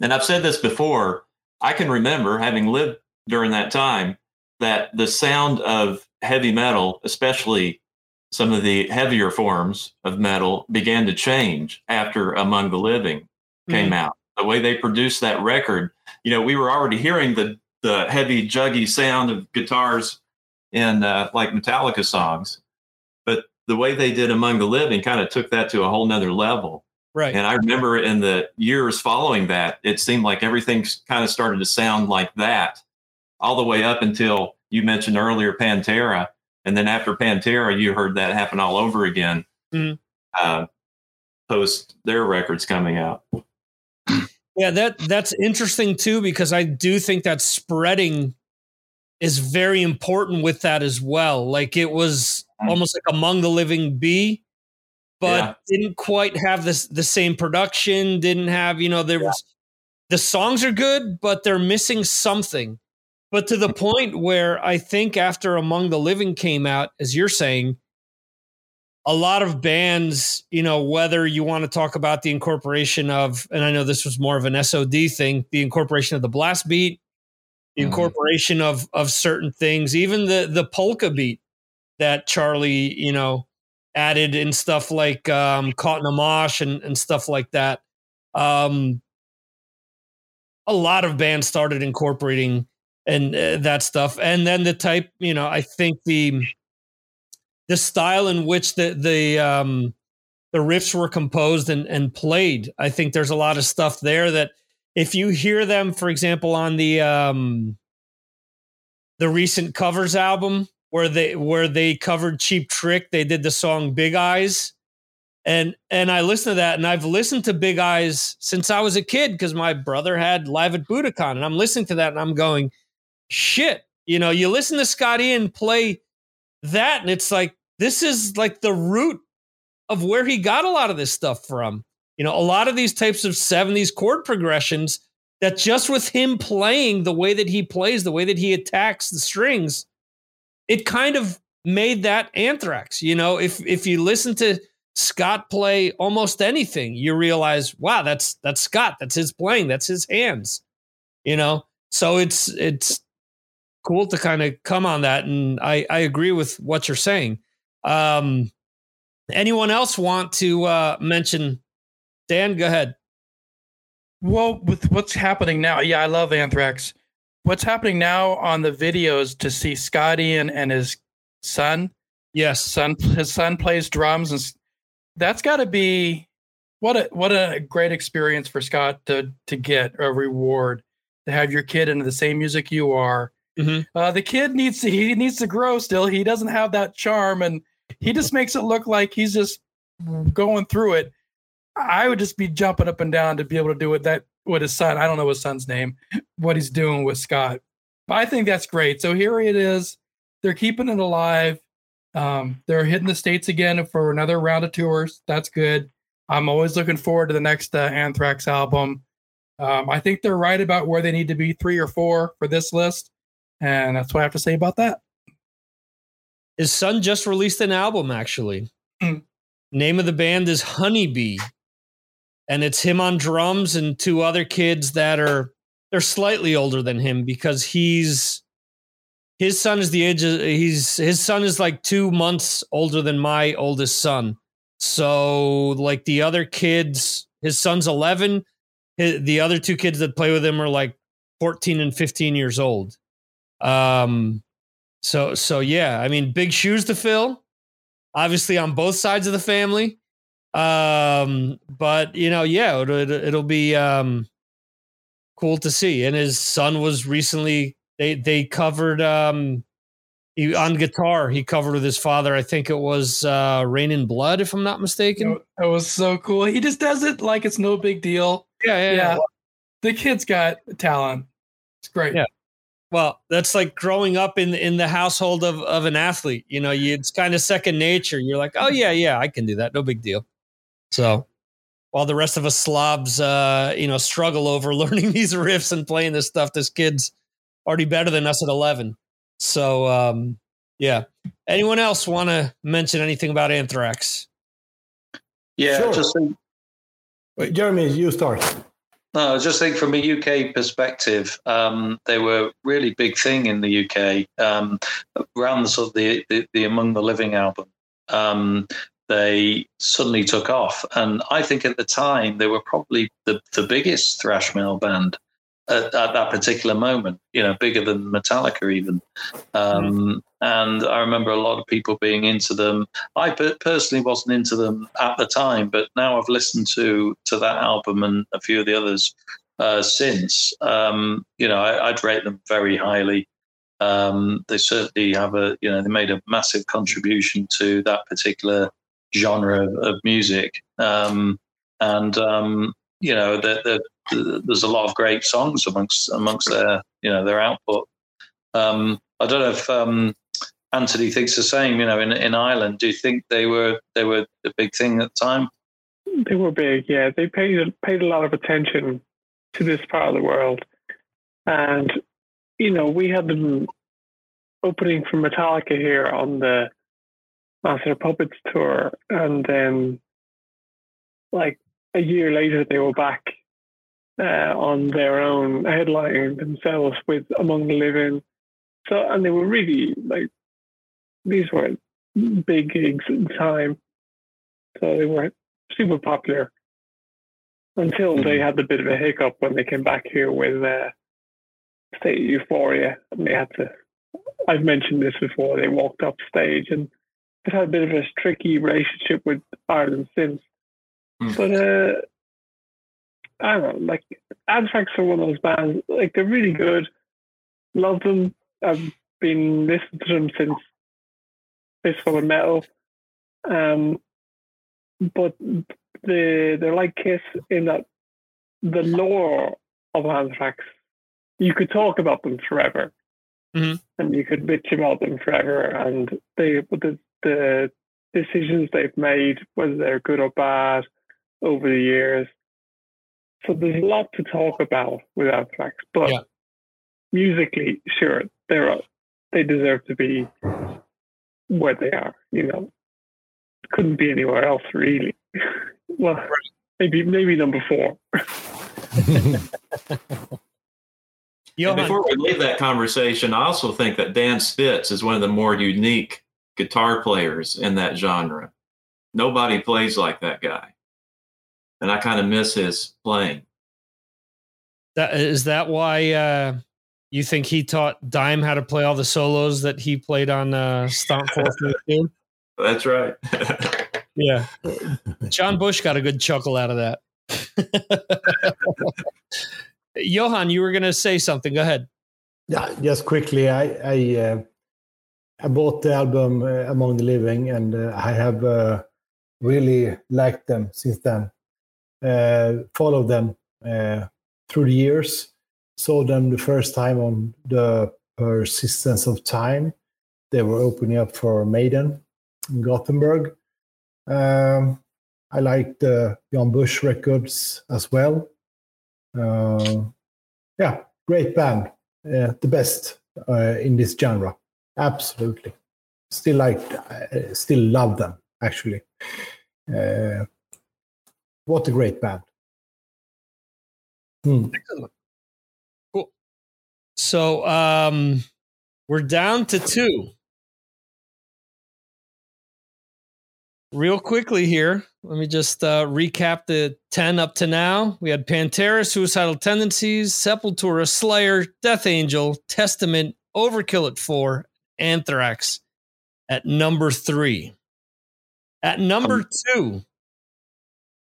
S8: And I've said this before. I can remember having lived during that time that the sound of heavy metal, especially some of the heavier forms of metal, began to change after Among the Living came out. The way they produced that record, you know, we were already hearing the the heavy, juggy sound of guitars in uh, like Metallica songs, but the way they did Among the Living kind of took that to a whole nother level.
S3: right.
S8: And I remember in the years following that, it seemed like everything kind of started to sound like that, all the way up until you mentioned earlier Pantera, and then after Pantera, you heard that happen all over again.
S3: Mhm.
S8: Uh, post their records coming out.
S3: Yeah, that that's interesting too because I do think that spreading is very important with that as well. Like it was
S8: Mhm.
S3: almost like Among the Living Be, but
S8: Yeah.
S3: didn't quite have this the same production. Didn't have you know there was the songs are good, but they're missing something. But to the point where I think after Among the Living came out, as you're saying, a lot of bands, you know, whether you want to talk about the incorporation of, and I know this was more of an SOD thing, the incorporation of the blast beat, the
S8: Mhm.
S3: incorporation of of certain things, even the the polka beat that Charlie, you know, added in stuff like um, Caught in a Mosh and, and stuff like that. Um, a lot of bands started incorporating and uh, that stuff, and then the type, you know, I think the the style in which the the um, the riffs were composed and, and played. I think there's a lot of stuff there that if you hear them, for example, on the um, the recent covers album where they where they covered Cheap Trick, they did the song Big Eyes. And and I listened to that and I've listened to Big Eyes since I was a kid because my brother had live at Budokan. And I'm listening to that and I'm going, shit. You know, you listen to Scotty and play that, and it's like this is like the root of where he got a lot of this stuff from. You know, a lot of these types of 70s chord progressions that just with him playing the way that he plays, the way that he attacks the strings, it kind of made that anthrax. You know, if if you listen to Scott play almost anything, you realize, wow, that's that's Scott. That's his playing. That's his hands. You know, so it's it's cool to kind of come on that, and I I agree with what you're saying. Um, anyone else want to uh, mention? Dan, go ahead.
S6: Well, with what's happening now, yeah, I love Anthrax. What's happening now on the videos to see Scotty and, and his son,
S3: Yes,
S6: son, his son plays drums, and that's got to be what a what a great experience for Scott to to get a reward to have your kid into the same music you are.
S3: Mhm.
S6: Uh, the kid needs to he needs to grow still. He doesn't have that charm, and he just makes it look like he's just going through it. I would just be jumping up and down to be able to do it that with his son. I don't know his son's name, what he's doing with Scott. But I think that's great. So here it is. They're keeping it alive. Um, they're hitting the states again for another round of tours. That's good. I'm always looking forward to the next uh, Anthrax album. Um, I think they're right about where they need to be, three or four for this list, and that's what I have to say about that.
S3: his son just released an album. Actually,
S6: Hmm.
S3: name of the band is Honeybee, and it's him on drums and two other kids that are they're slightly older than him because he's his son is the age of he's his son is like two months older than my oldest son. So like the other kids, his son's eleven. His, the other two kids that play with him are like fourteen and fifteen years old. Um, so so yeah, I mean, big shoes to fill. Obviously, on both sides of the family. Um, but you know, yeah, it'll, it'll, it'll be um, cool to see. And his son was recently they they covered um he, on guitar. He covered with his father. I think it was uh Raining Blood, if I'm not mistaken.
S6: That was so cool. He just does it like it's no big deal.
S3: Yeah, yeah, yeah.
S6: Yeah. The kid's got talent. It's great.
S3: Yeah. Well, that's like growing up in in the household of of an athlete. You know, you, it's kind of second nature. You're like, oh yeah, yeah, I can do that. No big deal. So, while the rest of us slobs, uh, you know, struggle over [LAUGHS] learning these riffs and playing this stuff, this kid's already better than us at 11. So, um, yeah. Anyone else want to mention anything about Anthrax?
S5: Yeah,
S7: Sure.
S5: just think,
S7: Wait, Jeremy, you start.
S5: No, I just think from a UK perspective, um, they were really big thing in the UK um, around the sort of the, the, the Among the Living album. Um, they suddenly took off, and I think at the time they were probably the, the biggest thrash metal band at, at that particular moment. You know, bigger than Metallica even. Um, And I remember a lot of people being into them. I per- personally wasn't into them at the time, but now I've listened to to that album and a few of the others uh, since. Um, you know, I, I'd rate them very highly. Um, they certainly have a, you know, they made a massive contribution to that particular genre of, of music. Um, and um, you know, the, the, there's a lot of great songs amongst amongst their, you know, their output. Um, I don't know if um, Anthony thinks the same. You know, in in Ireland, do you think they were they were a big thing at the time?
S2: They were big, yeah. They paid paid a lot of attention to this part of the world, and you know we had them opening for Metallica here on the Master of Puppets tour, and then like a year later they were back uh, on their own, headlining themselves with Among the Living. So, and they were really like these weren't big gigs at the time, so they weren't super popular until they had a bit of a hiccup when they came back here with uh, State Euphoria, and they had to. I've mentioned this before. They walked off stage, and they've had a bit of a tricky relationship with Ireland since.
S8: Hmm.
S2: But uh, I don't know, like Anthrax are one of those bands. Like they're really good. Love them. I've been listening to them since Fistful of Metal. Um, but they they're like Kiss in that the lore of Anthrax, you could talk about them forever,
S3: Mhm.
S2: and you could bitch about them forever, and they but the the decisions they've made, whether they're good or bad, over the years. So there's a lot to talk about with Anthrax, but
S3: Yeah.
S2: musically, sure, they're they deserve to be where they are. You know, couldn't be anywhere else really. [LAUGHS] well, maybe maybe number four. [LAUGHS]
S8: And before we leave that conversation, I also think that Dan Spitz is one of the more unique guitar players in that genre. Nobody plays like that guy. And I kind of miss his playing.
S3: that, is that why uh, you think he taught Dime how to play all the solos that he played on uh, Stomp 432?
S8: That's right.
S3: Yeah. [LAUGHS] John Bush got a good chuckle out of that. [LAUGHS] Johan, you were going to say something. Go ahead.
S7: Yeah, just quickly, I I, uh, I bought the album uh, Among the Living, and uh, I have uh, really liked them since then. Uh, followed them uh, through the years. Saw them the first time on the Persistence of Time. They were opening up for Maiden in Gothenburg. Um, I liked the Jan Bush records as well. Uh, yeah, great band uh, the best uh, in this genre. Absolutely. Still like, uh, still love them. Actually, uh, what a great band. Hmm.
S3: Cool. So um, we're down to two. Real quickly here, let me just uh, recap the 10 up to now. We had Pantera, Suicidal Tendencies, Sepultura, Slayer, Death Angel, Testament, Overkill at four, Anthrax at number three. At number two,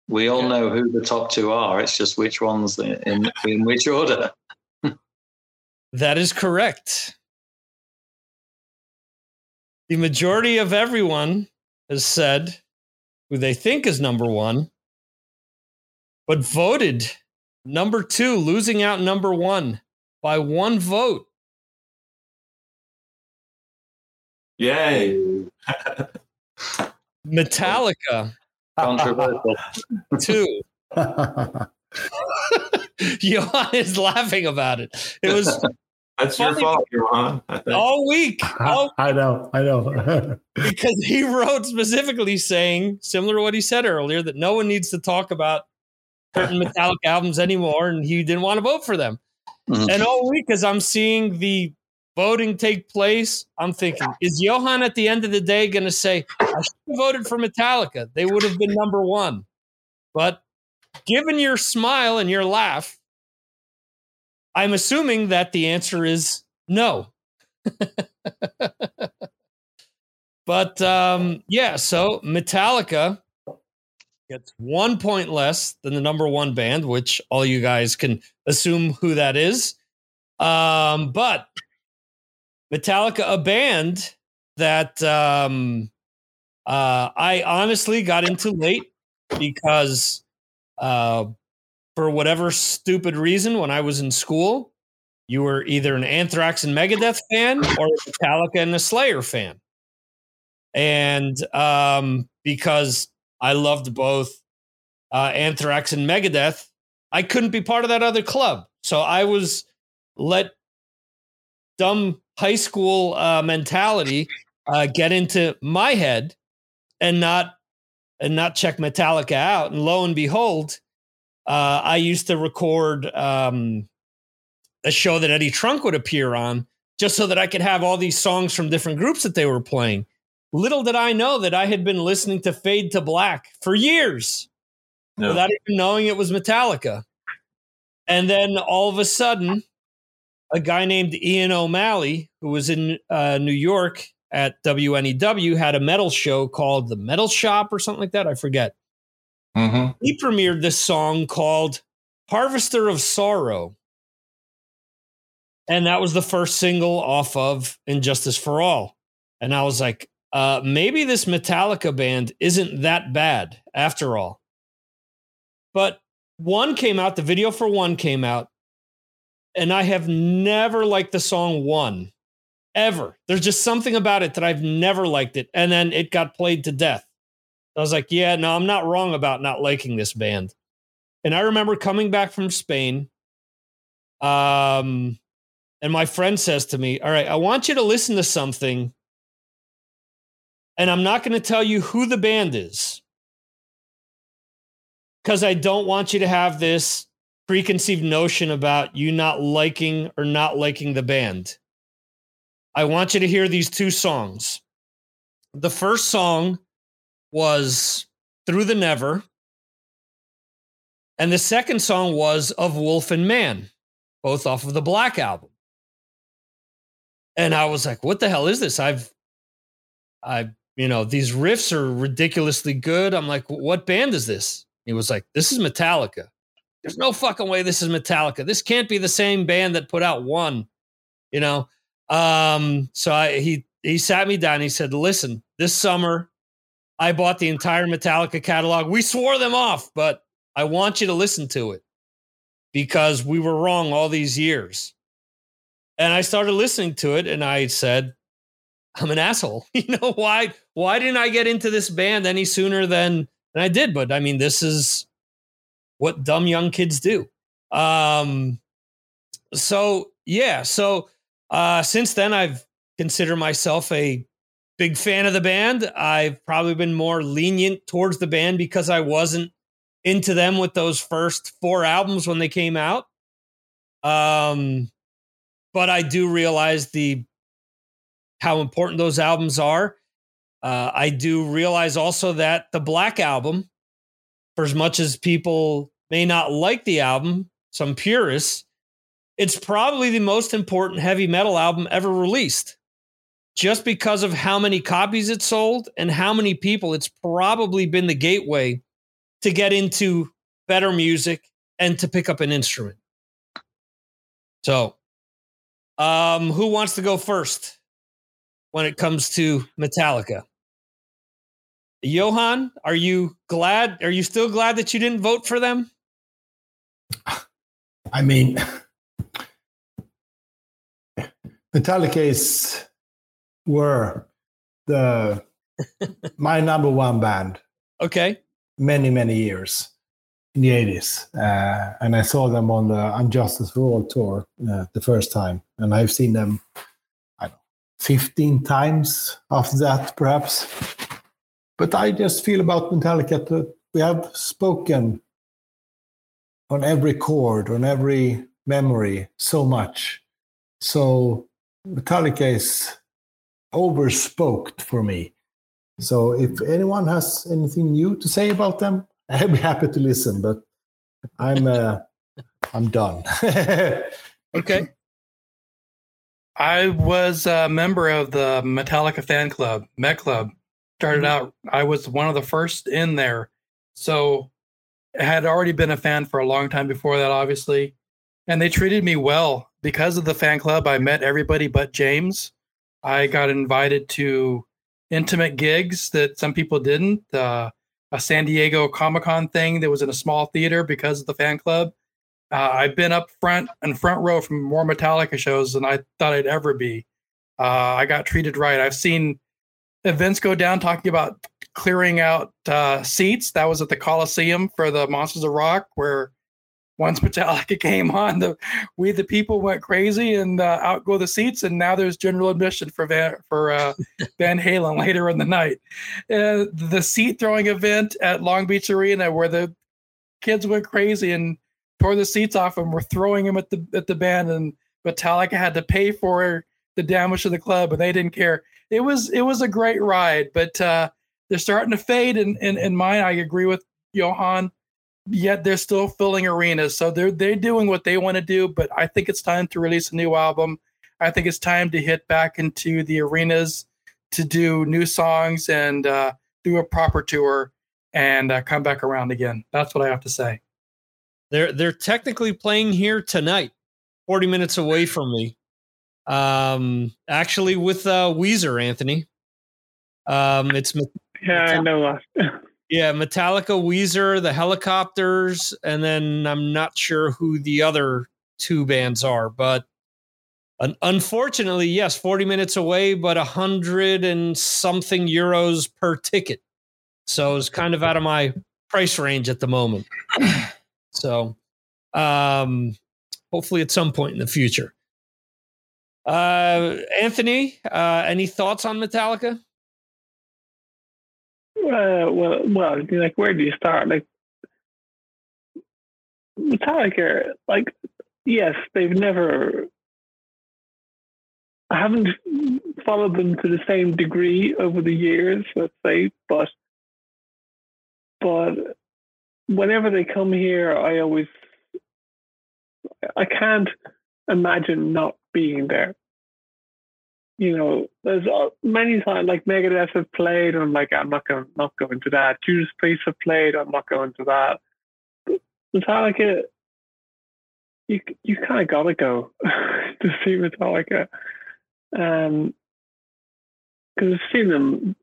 S5: We all know who the top two are. It's just which ones in in which order.
S3: That is correct. The majority of everyone has said who they think is number one, but voted number two, losing out number one by one vote.
S8: Yay.
S3: Metallica, [LAUGHS]
S5: Controversial.
S3: two. [LAUGHS] [LAUGHS] Johan is laughing about it. It was
S8: That's your fault, Johan. I think.
S3: all week. [LAUGHS] All
S7: I know, I know. [LAUGHS]
S3: because he wrote specifically saying, similar to what he said earlier, that no one needs to talk about certain Metallica [LAUGHS] albums anymore, and he didn't want to vote for them.
S5: Mhm.
S3: And all week, as I'm seeing the voting take place, I'm thinking, is Johan at the end of the day going to say, I should have voted for Metallica? They would have been number one. But given your smile and your laugh, I'm assuming that the answer is no. [LAUGHS] but um, yeah, so Metallica gets one point less than the number one band, which all you guys can assume who that is. Um, but Metallica, a band that um, uh, I honestly got into late because uh, for whatever stupid reason, when I was in school, you were either an Anthrax and Megadeth fan or a Metallica and a Slayer fan. And um, because I loved both uh, Anthrax and Megadeth, I couldn't be part of that other club. So I was let dumb high school uh, mentality uh, get into my head and not and not check Metallica out. And lo and behold, uh, I used to record um, a show that Eddie Trunk would appear on just so that I could have all these songs from different groups that they were playing. Little did I know that I had been listening to Fade to Black for years
S8: No.
S3: without even knowing it was Metallica. And then all of a sudden, a guy named Ian O'Malley, who was in uh, New York at WNEW, had a metal show called The Metal Shop or something like that. I forget.
S8: Mm-hmm.
S3: He premiered this song called Harvester of Sorrow. And that was the first single off of And Justice for All. And I was like, uh, maybe this Metallica band isn't that bad after all. But one came out, the video for one came out, and I have never liked the song one ever. There's just something about it that I've never liked it. And then it got played to death. I was like, yeah, no, I'm not wrong about not liking this band. And I remember coming back from Spain. Um, and my friend says to me, All right, I want you to listen to something. And I'm not going to tell you who the band is because I don't want you to have this preconceived notion about you not liking or not liking the band. I want you to hear these two songs. The first song was Through the Never, and the second song was Of Wolf and Man, both off of the Black album. And I was like, what the hell is this? I've, I, you know, these riffs are ridiculously good. I'm like, what band is this? He was like, this is Metallica. There's no fucking way this is Metallica. This can't be the same band that put out one, you know? Um, so I, he, he sat me down. He said, listen, this summer I bought the entire Metallica catalog. We swore them off, but I want you to listen to it because we were wrong all these years. And I started listening to it and I said, I'm an asshole. [LAUGHS] You know, why why didn't I get into this band any sooner than, than I did? But I mean, this is what dumb young kids do. Um so yeah, so uh since then I've considered myself a big fan of the band. I've probably been more lenient towards the band because I wasn't into them with those first four albums when they came out. Um, but I do realize the how important those albums are. Uh, I do realize also that the Black Album, for as much as people may not like the album, some purists, it's probably the most important heavy metal album ever released just because of how many copies it sold and how many people it's probably been the gateway to get into better music and to pick up an instrument. So, um, who wants to go first when it comes to Metallica? Johan, are you glad? Are you still glad that you didn't vote for them?
S7: I mean, Metallica is were the my number one band
S3: Okay.
S7: many many years in the 80s uh, and i saw them on the and justice for all tour uh, the first time and i've seen them I don't know, 15 times after that perhaps but i just feel about metallica that we have spoken on every chord on every memory so much so metallica is overspoked for me so if anyone has anything new to say about them, [LAUGHS] I'd be happy to listen. But I'm uh, [LAUGHS] I'm done. [LAUGHS]
S3: Okay.
S6: I was a member of the Metallica fan club, Met Club. Started out, I was one of the first in there. So I had already been a fan for a long time before that, obviously. And they treated me well. Because of the fan club, I met everybody but James. I got invited to intimate gigs that some people didn't. Uh, a San Diego Comic Con thing that was in a small theater because of the fan club. Uh, I've been up front and front row from more Metallica shows than I thought I'd ever be. Uh, I got treated right. I've seen events go down talking about clearing out uh, seats. That was at the Coliseum for the Monsters of Rock, where once [LAUGHS] Metallica came on, the we the people went crazy and uh, out go the seats, and now there's general admission for Van for uh, [LAUGHS] Van Halen later in the night. Uh, the seat throwing event at Long Beach Arena, where the kids went crazy and tore the seats off and were throwing them at the at the band, and Metallica had to pay for the damage to the club, and they didn't care. It was it was a great ride, but uh, they're starting to fade. In, in in mine, I agree with Johan yet they're still filling arenas. So they're they're doing what they want to do, but I think it's time to release a new album. I think it's time to hit back into the arenas to do new songs and uh, do a proper tour and uh, come back around again. That's what I have to say.
S3: They're they're technically playing here tonight, 40 minutes away from me. Um actually with uh Weezer, Anthony. Um it's
S2: Yeah, I know that. [LAUGHS]
S3: Yeah, Metallica, Weezer, the Hellacopters, and then I'm not sure who the other two bands are, but unfortunately, yes, 40 minutes away, but a hundred and something euros per ticket. So it's kind of out of my price range at the moment. [CLEARS THROAT] so, um, hopefully at some point in the future. Uh, Anthony, uh, any thoughts on Metallica?
S2: Well, well, like where do you start? Like Metallica, like yes, they've never. I haven't followed them to the same degree over the years, let's say, but but whenever they come here, I always I can't imagine not being there you know, there's uh, many times like Megadeth have played, and I'm like, I'm not going, not going to that. Judas Priest have played, I'm not going to that. Metallica, you you kind of gotta go [LAUGHS] to see Metallica, um, because I've seen them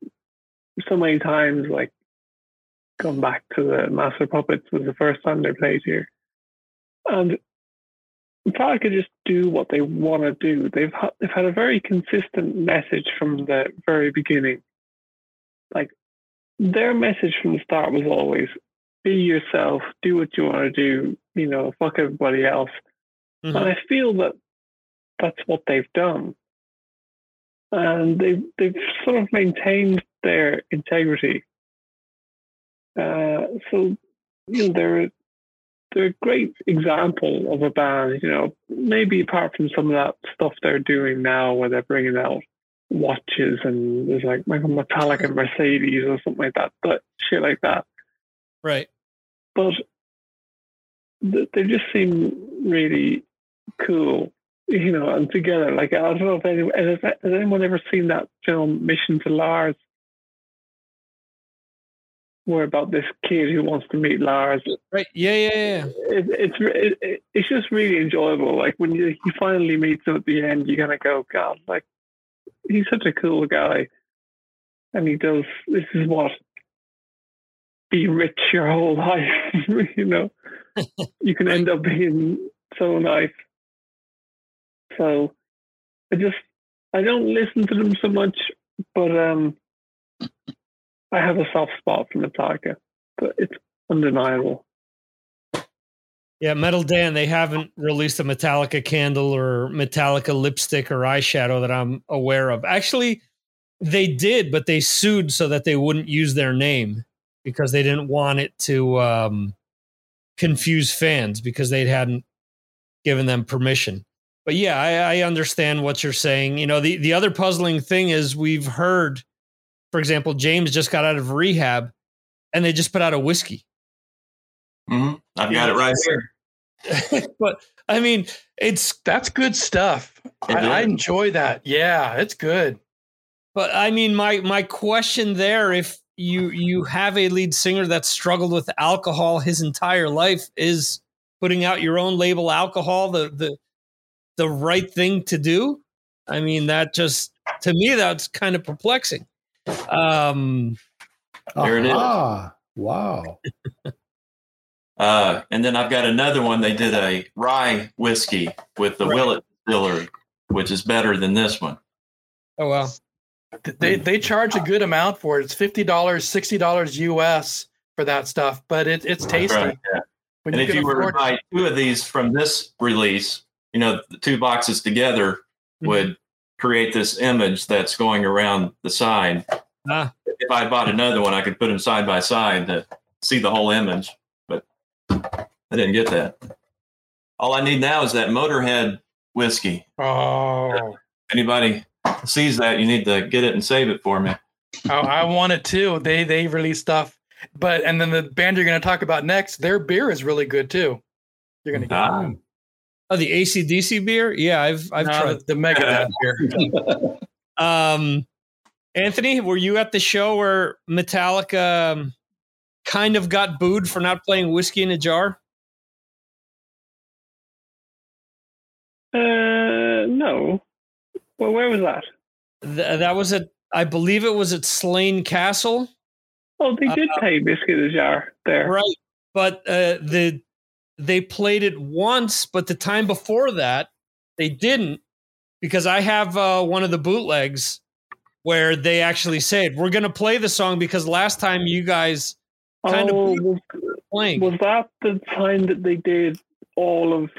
S2: so many times. Like, come back to the Master Puppets was the first time they played here, and Metallica just do what they want to do. They've ha- they've had a very consistent message from the very beginning. Like their message from the start was always be yourself, do what you want to do, you know, fuck everybody else.
S3: Mhm.
S2: And I feel that that's what they've done. And they've they've sort of maintained their integrity. Uh, so you know they're they're a great example of a band. You know, maybe apart from some of that stuff they're doing now, where they're bringing out watches and there's like Metallica Mercedes or something like that, but shit like that.
S3: Right.
S2: But they just seem really cool, you know, and together. Like I don't know if anyone has, has anyone ever seen that film Mission to Lars? Were about this kid who wants to meet Lars.
S3: Right? Yeah, yeah, yeah.
S2: It, it's it, it, it's just really enjoyable. Like when you you finally meet him at the end, you kind of go, God, like he's such a cool guy, and he does. This is what be rich your whole [LAUGHS] life. you know, [LAUGHS] you can end up being so nice. So I just I don't listen to them so much, but um, I have a soft spot for Metallica, but it's undeniable.
S3: Yeah, Metal Dan, they haven't released a Metallica candle or Metallica lipstick or eyeshadow that I'm aware of. Actually, they did, but they sued so that they wouldn't use their name because they didn't want it to um, confuse fans because they hadn't given them permission. But yeah, I, I understand what you're saying. You know, the, the other puzzling thing is we've heard, for example, James just got out of rehab and they just put out a whiskey.
S8: Mm-hmm. I've got it right here. [LAUGHS]
S3: but I mean, it's
S6: That's good stuff. I, I enjoy that. Yeah, it's good.
S3: But I mean, my my question there, if you you have a lead singer that struggled with alcohol his entire life, is putting out your own label alcohol the the the right thing to do? I mean, that just to me that's kind of perplexing. Um,
S8: There it is.
S7: Ah, wow.
S8: Uh, and then I've got another one. They did a rye whiskey with the Willett Distillery, which is better than this one.
S3: oh well,
S6: They they charge a good amount for it. It's fifty dollars, sixty dollars US for that stuff, but it, it's tasty.
S8: Right, yeah. And
S6: you
S8: if you were to buy two of these from this release, you know, the two boxes together
S6: Mm-hmm.
S8: would create this image that's going around the sign.
S3: Ah.
S8: If I bought another one, I could put them side by side to see the whole image, but I didn't get that. All I need now is that Motorhead whiskey.
S6: Oh,
S8: Anybody sees that, you need to get it and save it for me.
S6: I, I want it too. They they release stuff, but and then the band you're going to talk about next, their beer is really good too. You're going to get
S8: Ah.
S3: Oh the ACDC beer, yeah, I've I've
S6: No,
S3: tried.
S6: the, the Megadeth beer. [LAUGHS]
S3: Um, Anthony, were you at the show where Metallica um, kind of got booed for not playing whiskey in a jar?
S2: Uh, no. Well, where was that?
S3: Th- that was at, I believe it was at Slane Castle,
S2: Oh, they did
S3: Uh,
S2: pay Biscuit a Jar there.
S3: right? But uh, the they played it once, but the time before that they didn't because I have uh, one of the bootlegs where they actually said we're going to play the song because last time you guys kind of
S2: oh,
S3: booed
S2: was,
S3: playing.
S2: was that the time that they did all of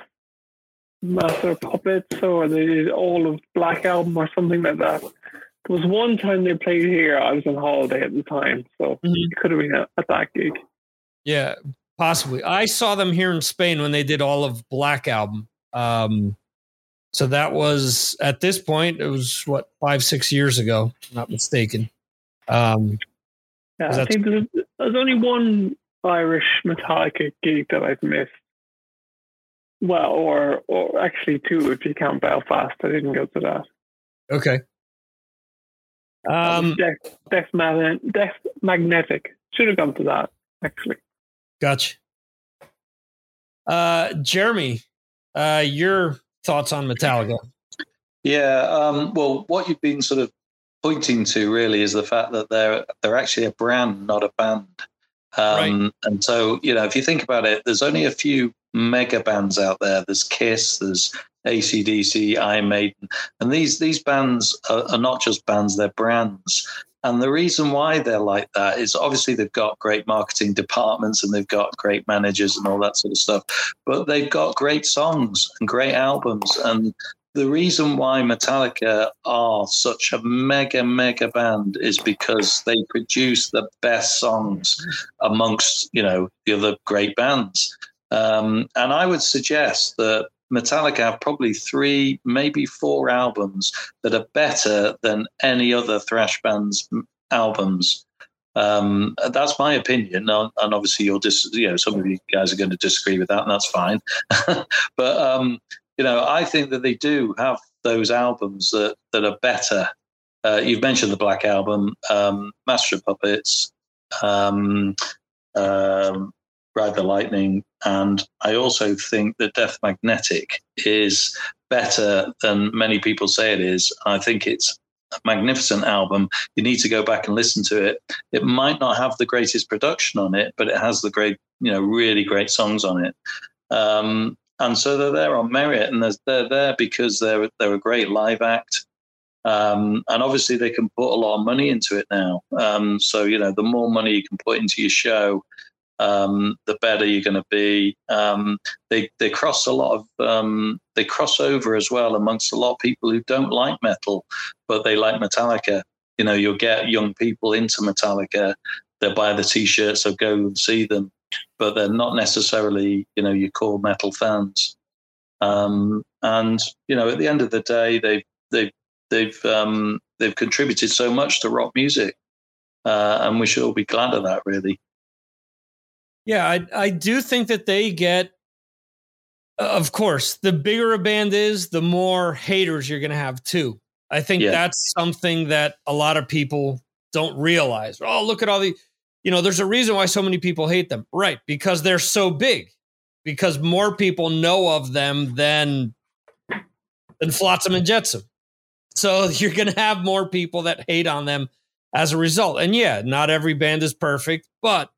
S2: Master Puppets or they did all of Black Album or something like that? There was one time they played here. I was on holiday at the time, so
S3: Mhm.
S2: it could have been at, at that gig.
S3: Yeah, possibly. I saw them here in Spain when they did all of Black Album. Um, so that was at this point, it was what five, six years ago, not mistaken. Um,
S2: Yeah, I think there's, there's only one Irish Metallica gig that I've missed. Well, or or actually two if you count Belfast. I didn't go to that.
S3: okay. Um,
S2: Death, Death Magnetic should have gone to that actually.
S3: Gotcha. Uh, Jeremy, uh, your thoughts on Metallica?
S5: Yeah. Um, well, what you've been sort of pointing to really is the fact that they're they're actually a brand, not a band. Um, And so, you know, if you think about it, there's only a few mega bands out there. There's Kiss, there's ACDC, Iron Maiden, and these these bands are, are not just bands; they're brands. And the reason why they're like that is obviously they've got great marketing departments and they've got great managers and all that sort of stuff. But they've got great songs and great albums. And the reason why Metallica are such a mega, mega band is because they produce the best songs amongst, you know, the other great bands. Um, and I would suggest that Metallica have probably three, maybe four albums that are better than any other thrash band's albums. Um, that's my opinion, and obviously you'll dis- you know some of you guys are going to disagree with that, and that's fine. [LAUGHS] but um, you know, I think that they do have those albums that that are better. Uh, you've mentioned the Black Album, um, Master of Puppets, um, um, Ride the Lightning, and I also think that Death Magnetic is better than many people say it is. I think it's a magnificent album. You need to go back and listen to it. It might not have the greatest production on it, but it has the great, you know, really great songs on it. Um, and so they're there on merit, and they're, there because they're they're a great live act. Um, and obviously, they can put a lot of money into it now. Um, so you know, the more money you can put into your show, um, the better you're going to be. Um, they they cross a lot of um, they cross over as well amongst a lot of people who don't like metal, but they like Metallica. You know, you'll get young people into Metallica. They'll buy the T-shirts or go and see them, but they're not necessarily you know your core metal fans. Um, and you know, at the end of the day, they they they've um, they've contributed so much to rock music, uh, and we should all be glad of that, really.
S3: Yeah, I I do think that they get of course, the bigger a band is, the more haters you're going to have too. I think yeah. that's something that a lot of people don't realize. Oh, look at all the you know, there's a reason why so many people hate them. Right, because they're so big. Because more people know of them than than Flotsam and Jetsam. So [LAUGHS] you're going to have more people that hate on them as a result. And yeah, not every band is perfect, but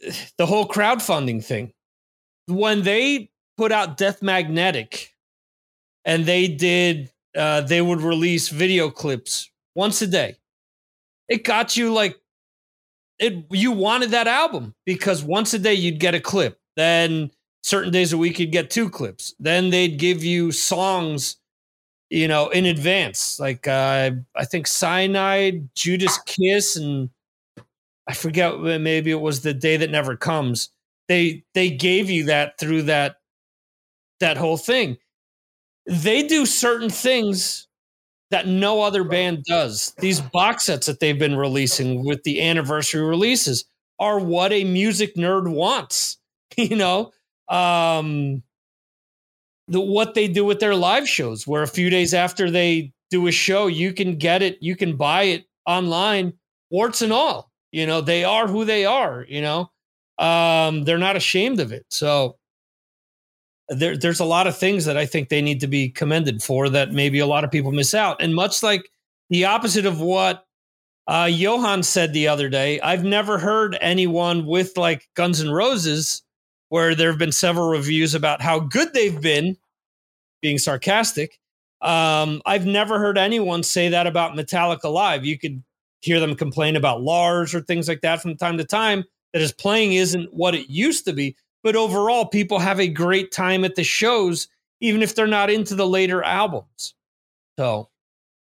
S3: [SIGHS] the whole crowdfunding thing. When they put out Death Magnetic and they did, uh, they would release video clips once a day. It got you like, it. You wanted that album because once a day you'd get a clip. Then certain days a week you'd get two clips. Then they'd give you songs, you know, in advance. Like uh, I think Cyanide, Judas Kiss, and I forget maybe it was the day that never comes. They they gave you that through that that whole thing. They do certain things that no other band does. These box sets that they've been releasing with the anniversary releases are what a music nerd wants. [LAUGHS] You know, um, the, what they do with their live shows, where a few days after they do a show, you can get it, you can buy it online, warts and all. You know, they are who they are, you know. Um, they're not ashamed of it. So there, there's a lot of things that I think they need to be commended for that maybe a lot of people miss out. And much like the opposite of what uh, Johan said the other day, I've never heard anyone with like Guns N' Roses where there have been several reviews about how good they've been, being sarcastic. Um, I've never heard anyone say that about Metallica Live. You could hear them complain about Lars or things like that from time to time that his playing isn't what it used to be. But overall, people have a great time at the shows, even if they're not into the later albums. So,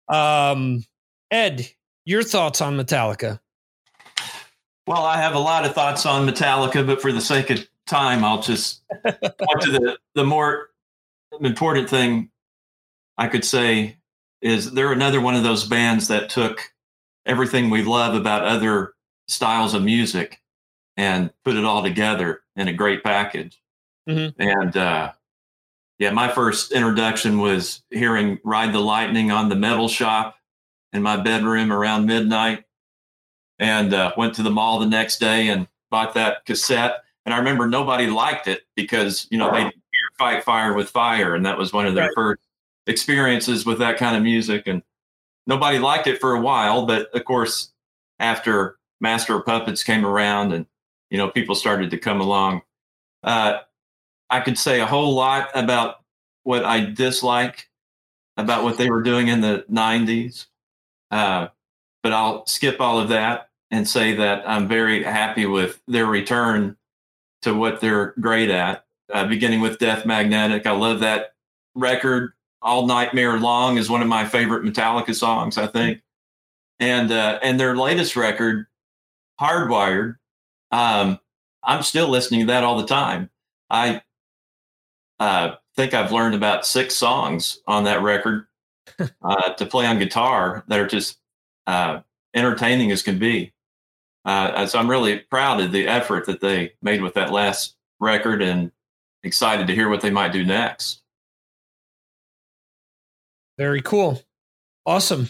S3: um, Ed, your thoughts on Metallica?
S8: Well, I have a lot of thoughts on Metallica, but for the sake of time, I'll just [LAUGHS] talk to the, the more important thing I could say is they're another one of those bands that took everything we love about other styles of music and put it all together in a great package. Mm-hmm. And uh, yeah, my first introduction was hearing Ride the Lightning on the Metal Shop in my bedroom around midnight. And uh, went to the mall the next day and bought that cassette. And I remember nobody liked it because, you know, they fight fire with fire. And that was one of their right. first experiences with that kind of music. And nobody liked it for a while, but of course, after Master of Puppets came around and you know people started to come along, uh, I could say a whole lot about what I dislike about what they were doing in the '90s, uh, but I'll skip all of that and say that I'm very happy with their return to what they're great at. Uh, beginning with Death Magnetic, I love that record all Nightmare Long is one of my favorite Metallica songs, I think. And uh, and their latest record, Hardwired, um, I'm still listening to that all the time. I uh, think I've learned about six songs on that record [LAUGHS] uh, to play on guitar that are just uh, entertaining as can be. Uh, so I'm really proud of the effort that they made with that last record and excited to hear what they might do next.
S3: Very cool. Awesome.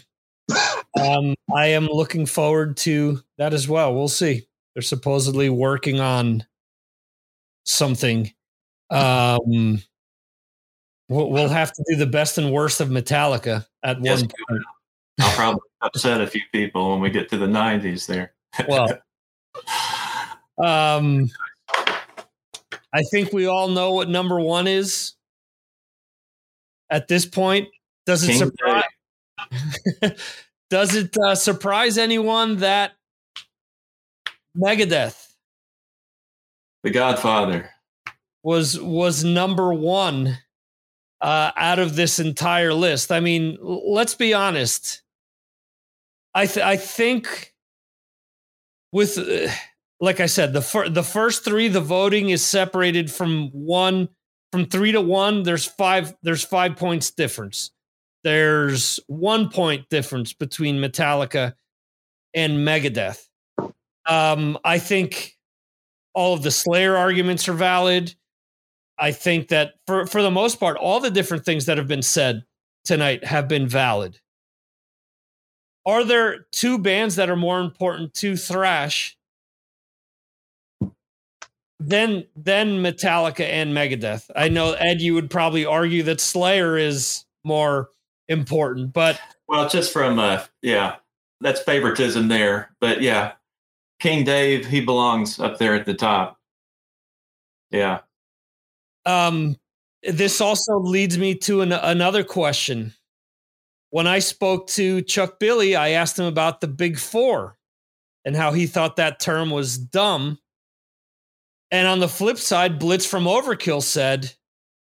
S3: [LAUGHS] um, I am looking forward to that as well. We'll see. They're supposedly working on something. Um, we'll, we'll have to do the best and worst of Metallica at
S8: Yes,
S3: one point.
S8: I'll probably upset a few people when we get to the 90s there.
S3: Well, [LAUGHS] um, I think we all know what number one is at this point. Does it
S8: King
S3: surprise? [LAUGHS] does it uh, surprise anyone that Megadeth
S8: The Godfather.
S3: was was number one uh, out of this entire list? I mean, let's be honest. I th- I think with uh, like I said, the fir- the first three, the voting is separated from one from three to one. There's five. There's five points difference. There's one point difference between Metallica and Megadeth. Um, I think all of the Slayer arguments are valid. I think that for for the most part, all the different things that have been said tonight have been valid. Are there two bands that are more important to thrash than than Metallica and Megadeth? I know Ed, you would probably argue that Slayer is more important, but
S8: Well, just from, uh, yeah, that's favoritism there. But yeah, King Dave, he belongs up there at the top. Yeah.
S3: um, this also leads me to an, another question. When I spoke to Chuck Billy, I asked him about the Big Four and how he thought that term was dumb. And on the flip side, Blitz from Overkill said,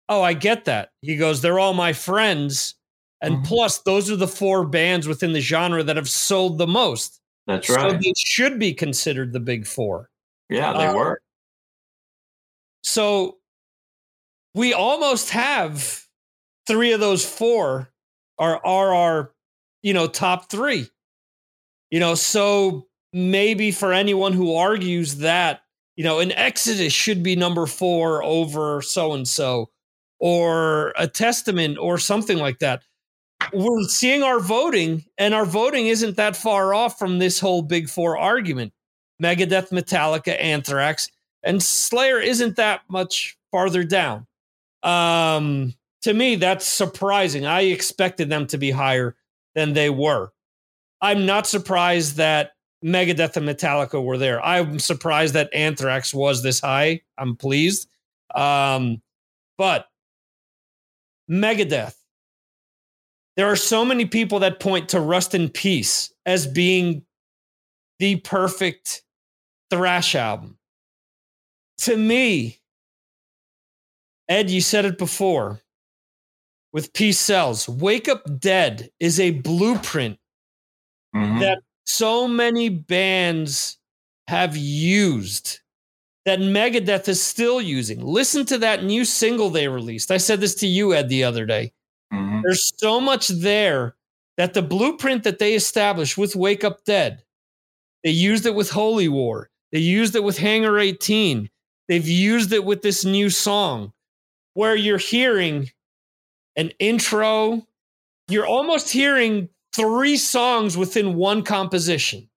S3: Oh, I get that. He goes, They're all my friends. And
S8: Mhm.
S3: plus, those are the four bands within the genre that have sold the most.
S8: That's
S3: So
S8: right.
S3: they should be considered the Big Four.
S8: Yeah, they
S3: Uh,
S8: were.
S3: So we almost have three of those four are are our, you know, top three. You know, so maybe for anyone who argues that, you know, an Exodus should be number four over so and so, or a Testament or something like that. We're seeing our voting, and our voting isn't that far off from this whole big four argument. Megadeth, Metallica, Anthrax, and Slayer isn't that much farther down. Um, to me, that's surprising. I expected them to be higher than they were. I'm not surprised that Megadeth and Metallica were there. I'm surprised that Anthrax was this high. I'm pleased. Um, but Megadeth, there are so many people that point to Rust in Peace as being the perfect thrash album. To me, Ed, you said it before with Peace Sells. Wake Up Dead is a blueprint
S8: Mhm.
S3: that so many bands have used that Megadeth is still using. Listen to that new single they released. I said this to you, Ed, the other day.
S8: Mhm.
S3: There's so much there that the blueprint that they established with Wake Up Dead, they used it with Holy War. They used it with Hangar 18. They've used it with this new song where you're hearing an intro. You're almost hearing three songs within one composition.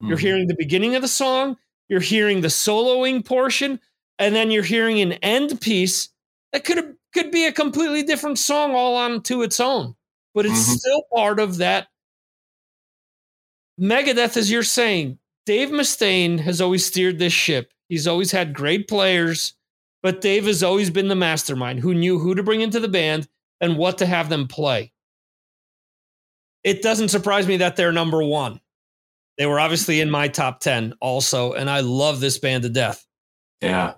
S3: You're
S8: Mhm.
S3: hearing the beginning of the song, you're hearing the soloing portion, and then you're hearing an end piece that could could be a completely different song all on to its own, but it's
S8: Mhm.
S3: still part of that. Megadeth, as you're saying, Dave Mustaine has always steered this ship. He's always had great players, but Dave has always been the mastermind who knew who to bring into the band and what to have them play. It doesn't surprise me that they're number one. They were obviously in my top 10 also, and I love this band to death.
S8: Yeah.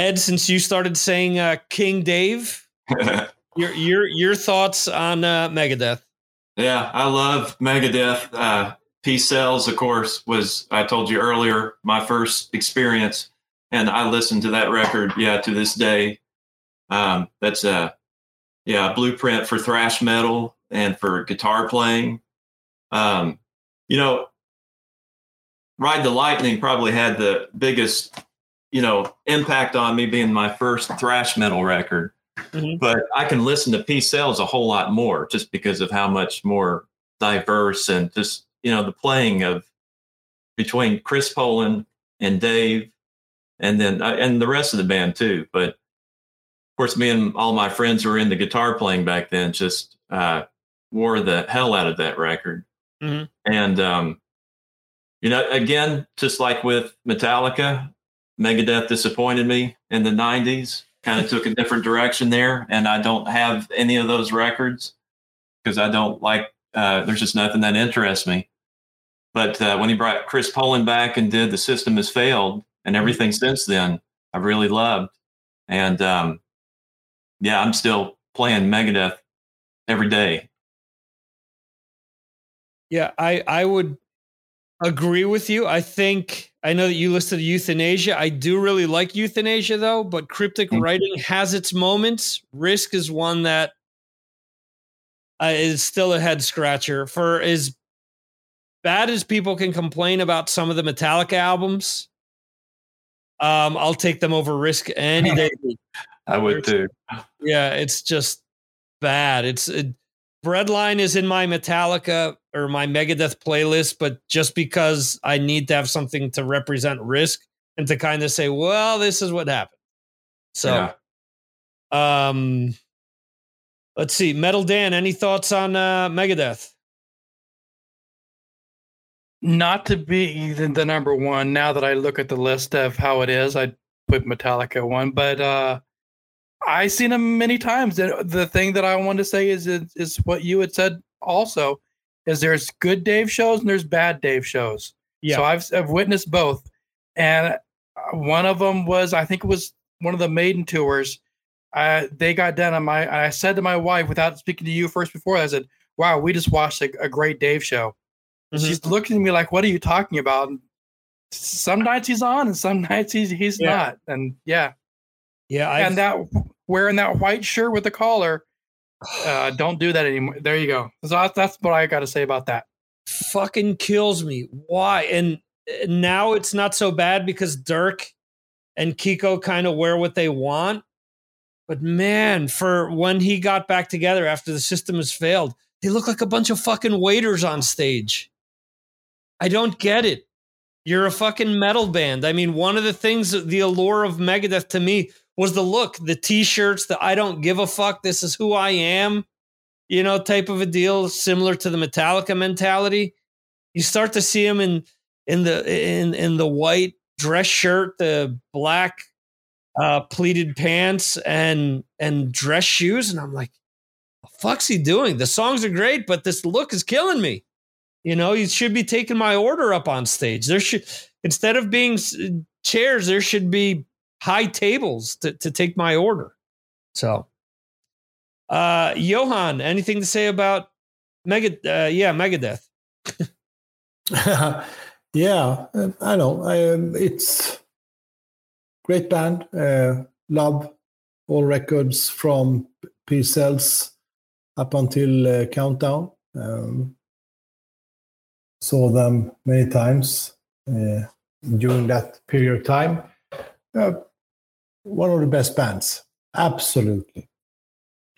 S3: Ed, since you started saying uh, King Dave, [LAUGHS] your your your thoughts on uh, Megadeth?
S8: Yeah, I love Megadeth. Uh, Peace Sells, of course, was I told you earlier my first experience, and I listened to that record. Yeah, to this day, um, that's a yeah a blueprint for thrash metal and for guitar playing. Um, you know, Ride the Lightning probably had the biggest you know impact on me, being my first thrash metal record
S3: Mhm.
S8: but I can listen to Peace Sells a whole lot more just because of how much more diverse and just you know the playing of between Chris Poland and Dave, and then uh, and the rest of the band too. But of course, me and all my friends who were into guitar playing back then just uh, wore the hell out of that record.
S3: Mhm.
S8: And um, you know, again, just like with Metallica, Megadeth disappointed me in the '90s. Kind of took a different direction there, and I don't have any of those records because I don't like. Uh, there's just nothing that interests me. But uh, when he brought Chris Poland back and did "The System Has Failed" and everything since then, I've really loved. And um, yeah, I'm still playing Megadeth every day.
S3: Yeah, I I would agree with you. I think I know that you listed Youthanasia. I do really like Youthanasia though, but cryptic
S8: Mhm.
S3: writing has its moments. Risk is one that uh, is still a head scratcher. For as bad as people can complain about some of the Metallica albums, um, I'll take them over Risk any day. [LAUGHS]
S8: I would too.
S3: Yeah, it's just bad. It's it, Breadline is in my Metallica or my Megadeth playlist, but just because I need to have something to represent risk and to kind of say, well, this is what happened. So,
S8: Yeah.
S3: um, let's see, Metal Dan, any thoughts on uh, Megadeth?
S6: Not to be the, number one. Now that I look at the list of how it is, I put Metallica one, but uh, I seen them many times. And the thing that I want to say is, is is what you had said also is there's good Dave shows and there's bad Dave shows. Yeah. So I've I've witnessed both, and uh, one of them was I think it was one of the maiden tours. Uh, they got done, and my I said to my wife without speaking to you first before. I said, "Wow, we just watched a, a great Dave show."
S3: Mhm.
S6: She's looking at me like, "What are you talking about?" And some nights he's on, and some [LAUGHS] nights he's he's
S3: Yeah.
S6: not. And yeah,
S3: yeah, I
S6: and that wearing that white shirt with the collar, uh, don't do that anymore. There you go. So that's, what I got to say about that.
S3: fucking kills me. Why? And uh, now it's not so bad because Dirk and Kiko kind of wear what they want. But man, for when he got back together after the system has failed, they look like a bunch of fucking waiters on stage. I don't get it. You're a fucking metal band. I mean, one of the things, the allure of Megadeth to me was the look, the t shirts, the I don't give a fuck, this is who I am, you know, type of a deal, similar to the Metallica mentality. You start to see him in in the in in the white dress shirt, the black uh pleated pants and and dress shoes. And I'm like, fuck's he doing? The songs are great, but this look is killing me. You know, you should be taking my order up on stage. There should instead of being chairs, there should be high tables to, to take my order. So, uh, Johan, anything to say about Mega? Uh, yeah, Megadeth. [LAUGHS]
S7: yeah, um, I know. I, um, it's great band. Uh, love all records from P Cells up until uh, Countdown. Um, saw them many times uh, during that period of time. Uh, one of the best bands, absolutely.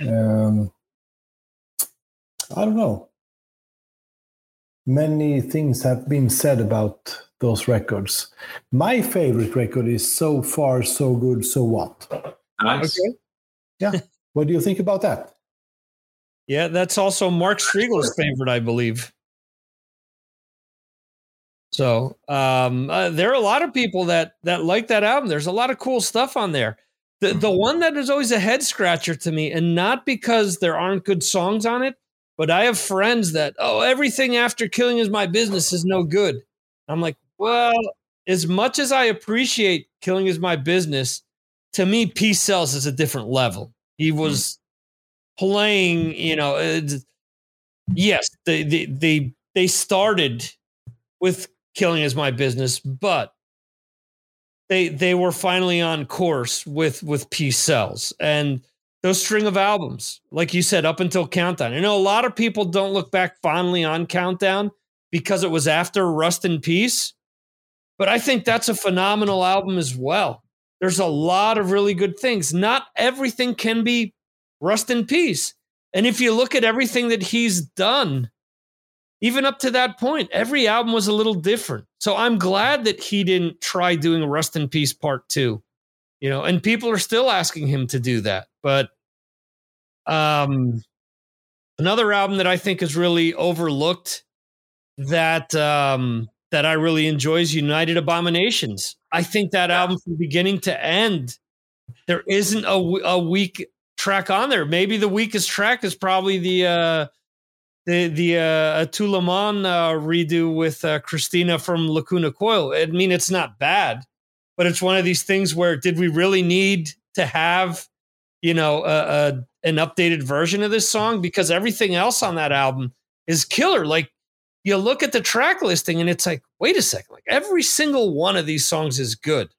S7: Um, I don't know many things have been said about those records. My favorite record is So Far, So Good, So What?
S8: Nice. Yeah. [LAUGHS]
S7: What do you think about that?
S3: Yeah, that's also Mark Strigl's favorite, I believe. So um, uh, there are a lot of people that that like that album. There's a lot of cool stuff on there. The the one that is always a head scratcher to me, and not because there aren't good songs on it, but I have friends that oh everything after killing is my business is no good. I'm like, well, as much as I appreciate killing is my business, to me, Peace Sells is a different level. He was playing, you know, yes, they they they they started with killing is my business, but they they were finally on course with with Peace Sells and those string of albums, like you said, up until Countdown. I know a lot of people don't look back fondly on Countdown because it was after Rust in Peace, but I think that's a phenomenal album as well. There's a lot of really good things. Not everything can be Rust in Peace. And if you look at everything that he's done even up to that point, every album was a little different. So I'm glad that he didn't try doing Rust in Peace Part Two. You know, and people are still asking him to do that. But um another album that I think is really overlooked that um that I really enjoy is United Abominations. I think that album from beginning to end, there isn't a, a weak track on there. Maybe the weakest track is probably the uh the the uh Le uh, redo with uh, Cristina from Lacuna Coil. I mean, it's not bad, but it's one of these things where did we really need to have you know a, a an updated version of this song because everything else on that album is killer. Like you look at the track listing and it's like, wait a second, like every single one of these songs is good.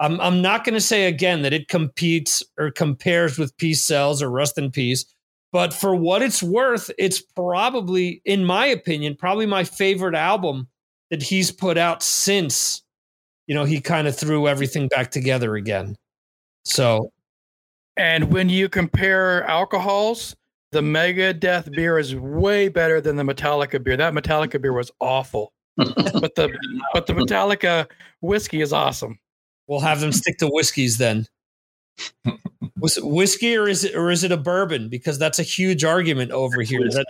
S3: I'm I'm not going to say again that it competes or compares with Peace Sells or Rust in Peace, but for what it's worth, it's probably, in my opinion, probably my favorite album that he's put out since, you know, he kind of threw everything back together again. So,
S6: And when you compare alcohols, the Megadeth beer is way better than the Metallica beer. That Metallica beer was awful, [LAUGHS] but the but the Metallica whiskey is awesome.
S3: we'll have them stick to whiskeys then. Was it whiskey or is it or is it a bourbon? Because that's a huge argument over here. That,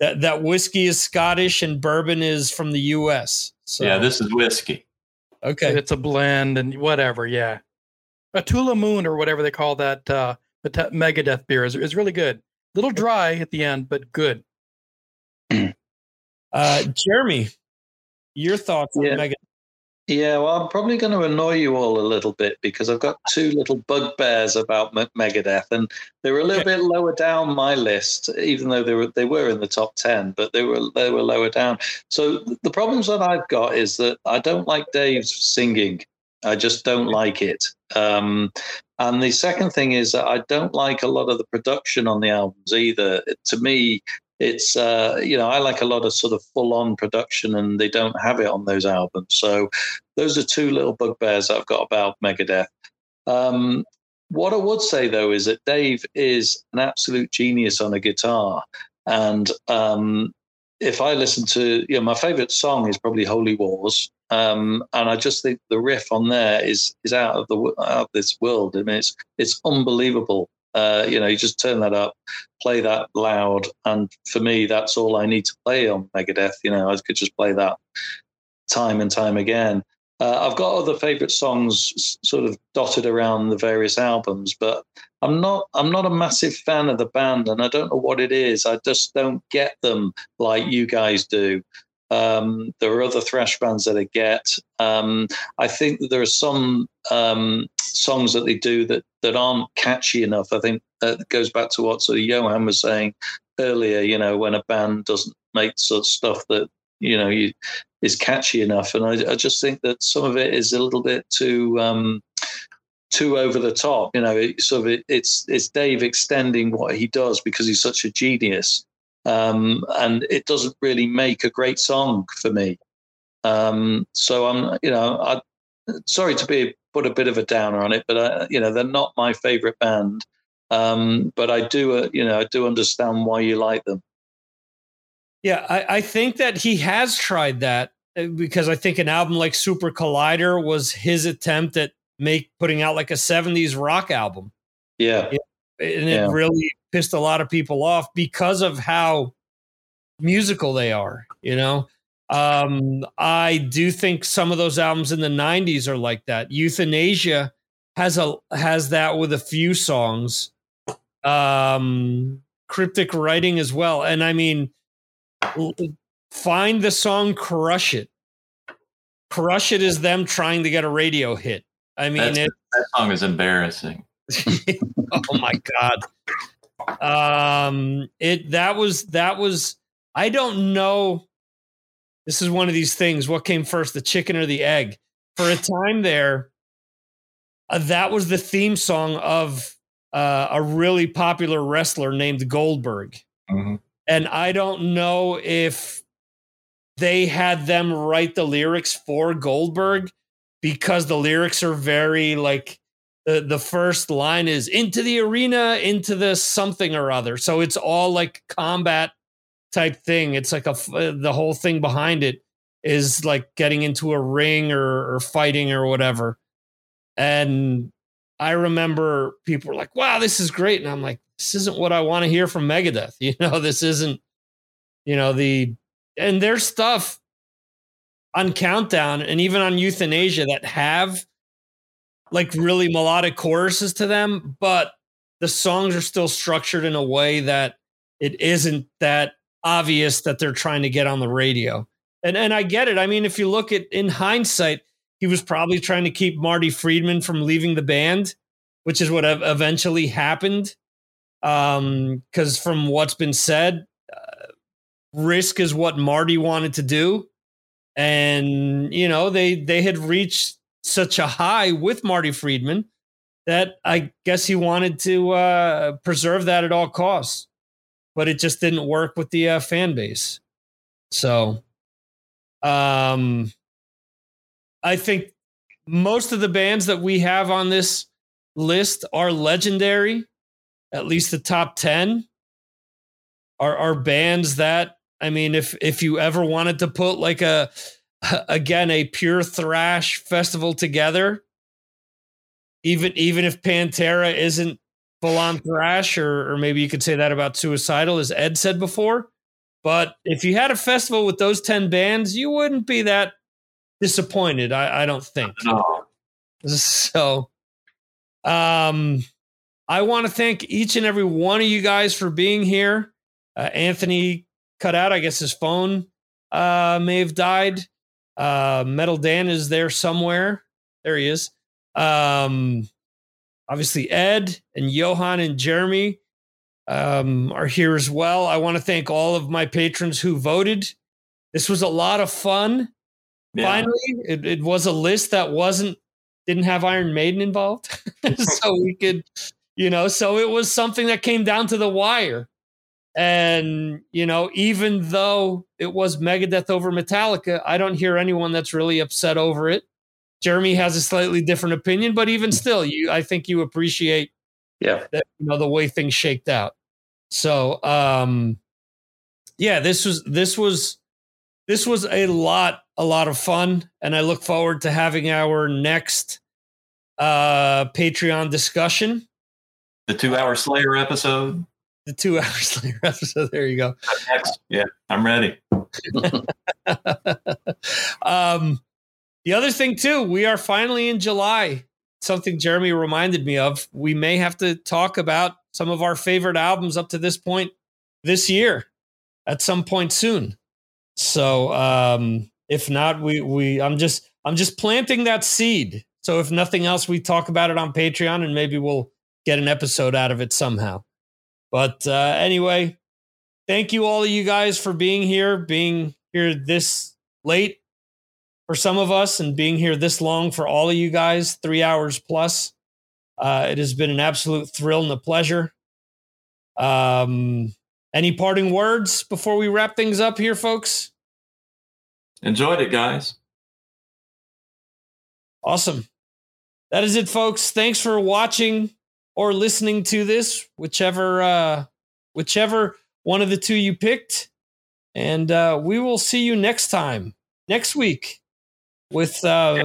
S3: that that whiskey is Scottish and bourbon is from the U.S. So
S8: yeah, this is whiskey.
S3: okay.
S6: It's a blend and whatever. Yeah, a Tout le Monde or whatever they call that uh, Meta- Megadeth beer is is really good. Little dry at the end, but good.
S3: Uh, Jeremy, your thoughts on
S5: Yeah.
S3: Megadeth?
S5: Yeah, well, I'm probably going to annoy you all a little bit because I've got two little bugbears about Megadeth, and they were a little bit lower down my list, even though they were they were in the top ten, but they were they were lower down. So the problems that I've got is that I don't like Dave's singing. I just don't like it. Um, and the second thing is that I don't like a lot of the production on the albums either. To me, it's uh, you know I like a lot of sort of full on production, and they don't have it on those albums. So those are two little bugbears I've got about Megadeth. Um, what I would say though is that Dave is an absolute genius on a guitar, and um, if I listen to you know my favorite song is probably Holy Wars. Um, and I just think the riff on there is is out of the out of this world. I mean, it's it's unbelievable. Uh, you know, you just turn that up, play that loud, and for me, that's all I need to play on Megadeth. You know, I could just play that time and time again. Uh, I've got other favorite songs sort of dotted around the various albums, but I'm not I'm not a massive fan of the band, and I don't know what it is. I just don't get them like you guys do. Um, there are other thrash bands that I get. Um, I think that there are some um, songs that they do that that aren't catchy enough. I think that goes back to what sort of Johan was saying earlier. You know, when a band doesn't make sort of stuff that you know you, is catchy enough, and I, I just think that some of it is a little bit too. Um, too over the top, you know. It, sort of, it, it's it's Dave extending what he does because he's such a genius, um, and it doesn't really make a great song for me. Um, so I'm, you know, I sorry to be put a bit of a downer on it, but I, you know, they're not my favorite band. Um, but I do, uh, you know, I do understand why you like them.
S3: Yeah, I, I think that he has tried that uh, because I think an album like Super Collider was his attempt at make putting out like a 70s rock album.
S5: Yeah,
S3: And
S5: Yeah.
S3: it really pissed a lot of people off because of how musical they are, you know. Um, I do think some of those albums in the 90s are like that. Youthanasia has a has that with a few songs. Um cryptic writing as well. And I mean find the song Crush 'Em. Crush 'Em is them trying to get a radio hit. I mean it,
S8: That song is embarrassing. [LAUGHS]
S3: oh my god um it that was that was i don't know. This is one of these things what came first the chicken or the egg? For a time there uh, that was the theme song of uh, a really popular wrestler named goldberg.
S8: Mhm.
S3: and i don't know if they had them write the lyrics for goldberg because the lyrics are very like the the first line is into the arena into the something or other so it's all like combat type thing. It's like a uh, the whole thing behind it is like getting into a ring or, or fighting or whatever. And I remember people were like, "Wow, this is great," and I'm like, "This isn't what I want to hear from Megadeth." [LAUGHS] You know, this isn't, you know, the and their stuff on Countdown and even on Youthanasia that have like really melodic choruses to them, but the songs are still structured in a way that it isn't that obvious that they're trying to get on the radio. And and I get it. I mean, if you look at in hindsight, he was probably trying to keep Marty Friedman from leaving the band, which is what eventually happened. Um, because from what's been said, uh, risk is what Marty wanted to do, and you know they they had reached such a high with Marty Friedman that I guess he wanted to uh, preserve that at all costs, but it just didn't work with the uh, fan base. So um, I think most of the bands that we have on this list are legendary. At least the top ten are are bands that I mean, if if you ever wanted to put like a [LAUGHS] again a pure thrash festival together, even even if Pantera isn't full on thrash, or or maybe you could say that about Suicidal, as Ed said before. But if you had a festival with those 10 bands, you wouldn't be that disappointed, I, I don't think.
S8: No. [LAUGHS]
S3: So um I want to thank each and every one of you guys for being here. Uh, Anthony cut out, I guess his phone uh may have died. Uh Metal Dan is there somewhere. There he is. Um obviously Ed and Johan and Jeremy um, are here as well. I want to thank all of my patrons who voted. This was a lot of fun. Yeah. Finally, it, it was a list that wasn't didn't have Iron Maiden involved, [LAUGHS] so we could, you know, so it was something that came down to the wire. And you know, even though it was Megadeth over Metallica, I don't hear anyone that's really upset over it. Jeremy has a slightly different opinion, but even still, you I think you appreciate
S5: yeah.
S3: that, you know the way things shaked out. So um yeah this was this was this was a lot a lot of fun and i look forward to having our next uh patreon discussion.
S8: The two hour slayer episode
S3: the two [LAUGHS] hours later. episode there you go
S8: yeah i'm ready [LAUGHS]
S3: um the other thing too we are finally in july something Jeremy reminded me of. We may have to talk about some of our favorite albums up to this point this year at some point soon. So um, if not, we we I'm just I'm just planting that seed. So if nothing else, we talk about it on Patreon and maybe we'll get an episode out of it somehow. But uh, anyway, thank you all of you guys for being here, being here this late for some of us and being here this long for all of you guys, three hours plus. Uh, it has been an absolute thrill and a pleasure. Um, any parting words before we wrap things up here, folks?
S8: Enjoyed it, guys.
S3: Awesome. That is it, folks. Thanks for watching or listening to this, whichever uh, whichever one of the two you picked. And uh, we will see you next time, next week with uh,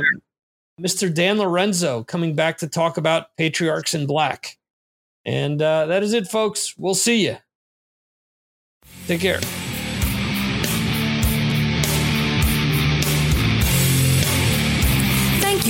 S3: Mr. Dan Lorenzo coming back to talk about Patriarchs in Black. And uh, that is it, folks. We'll see you. Take care.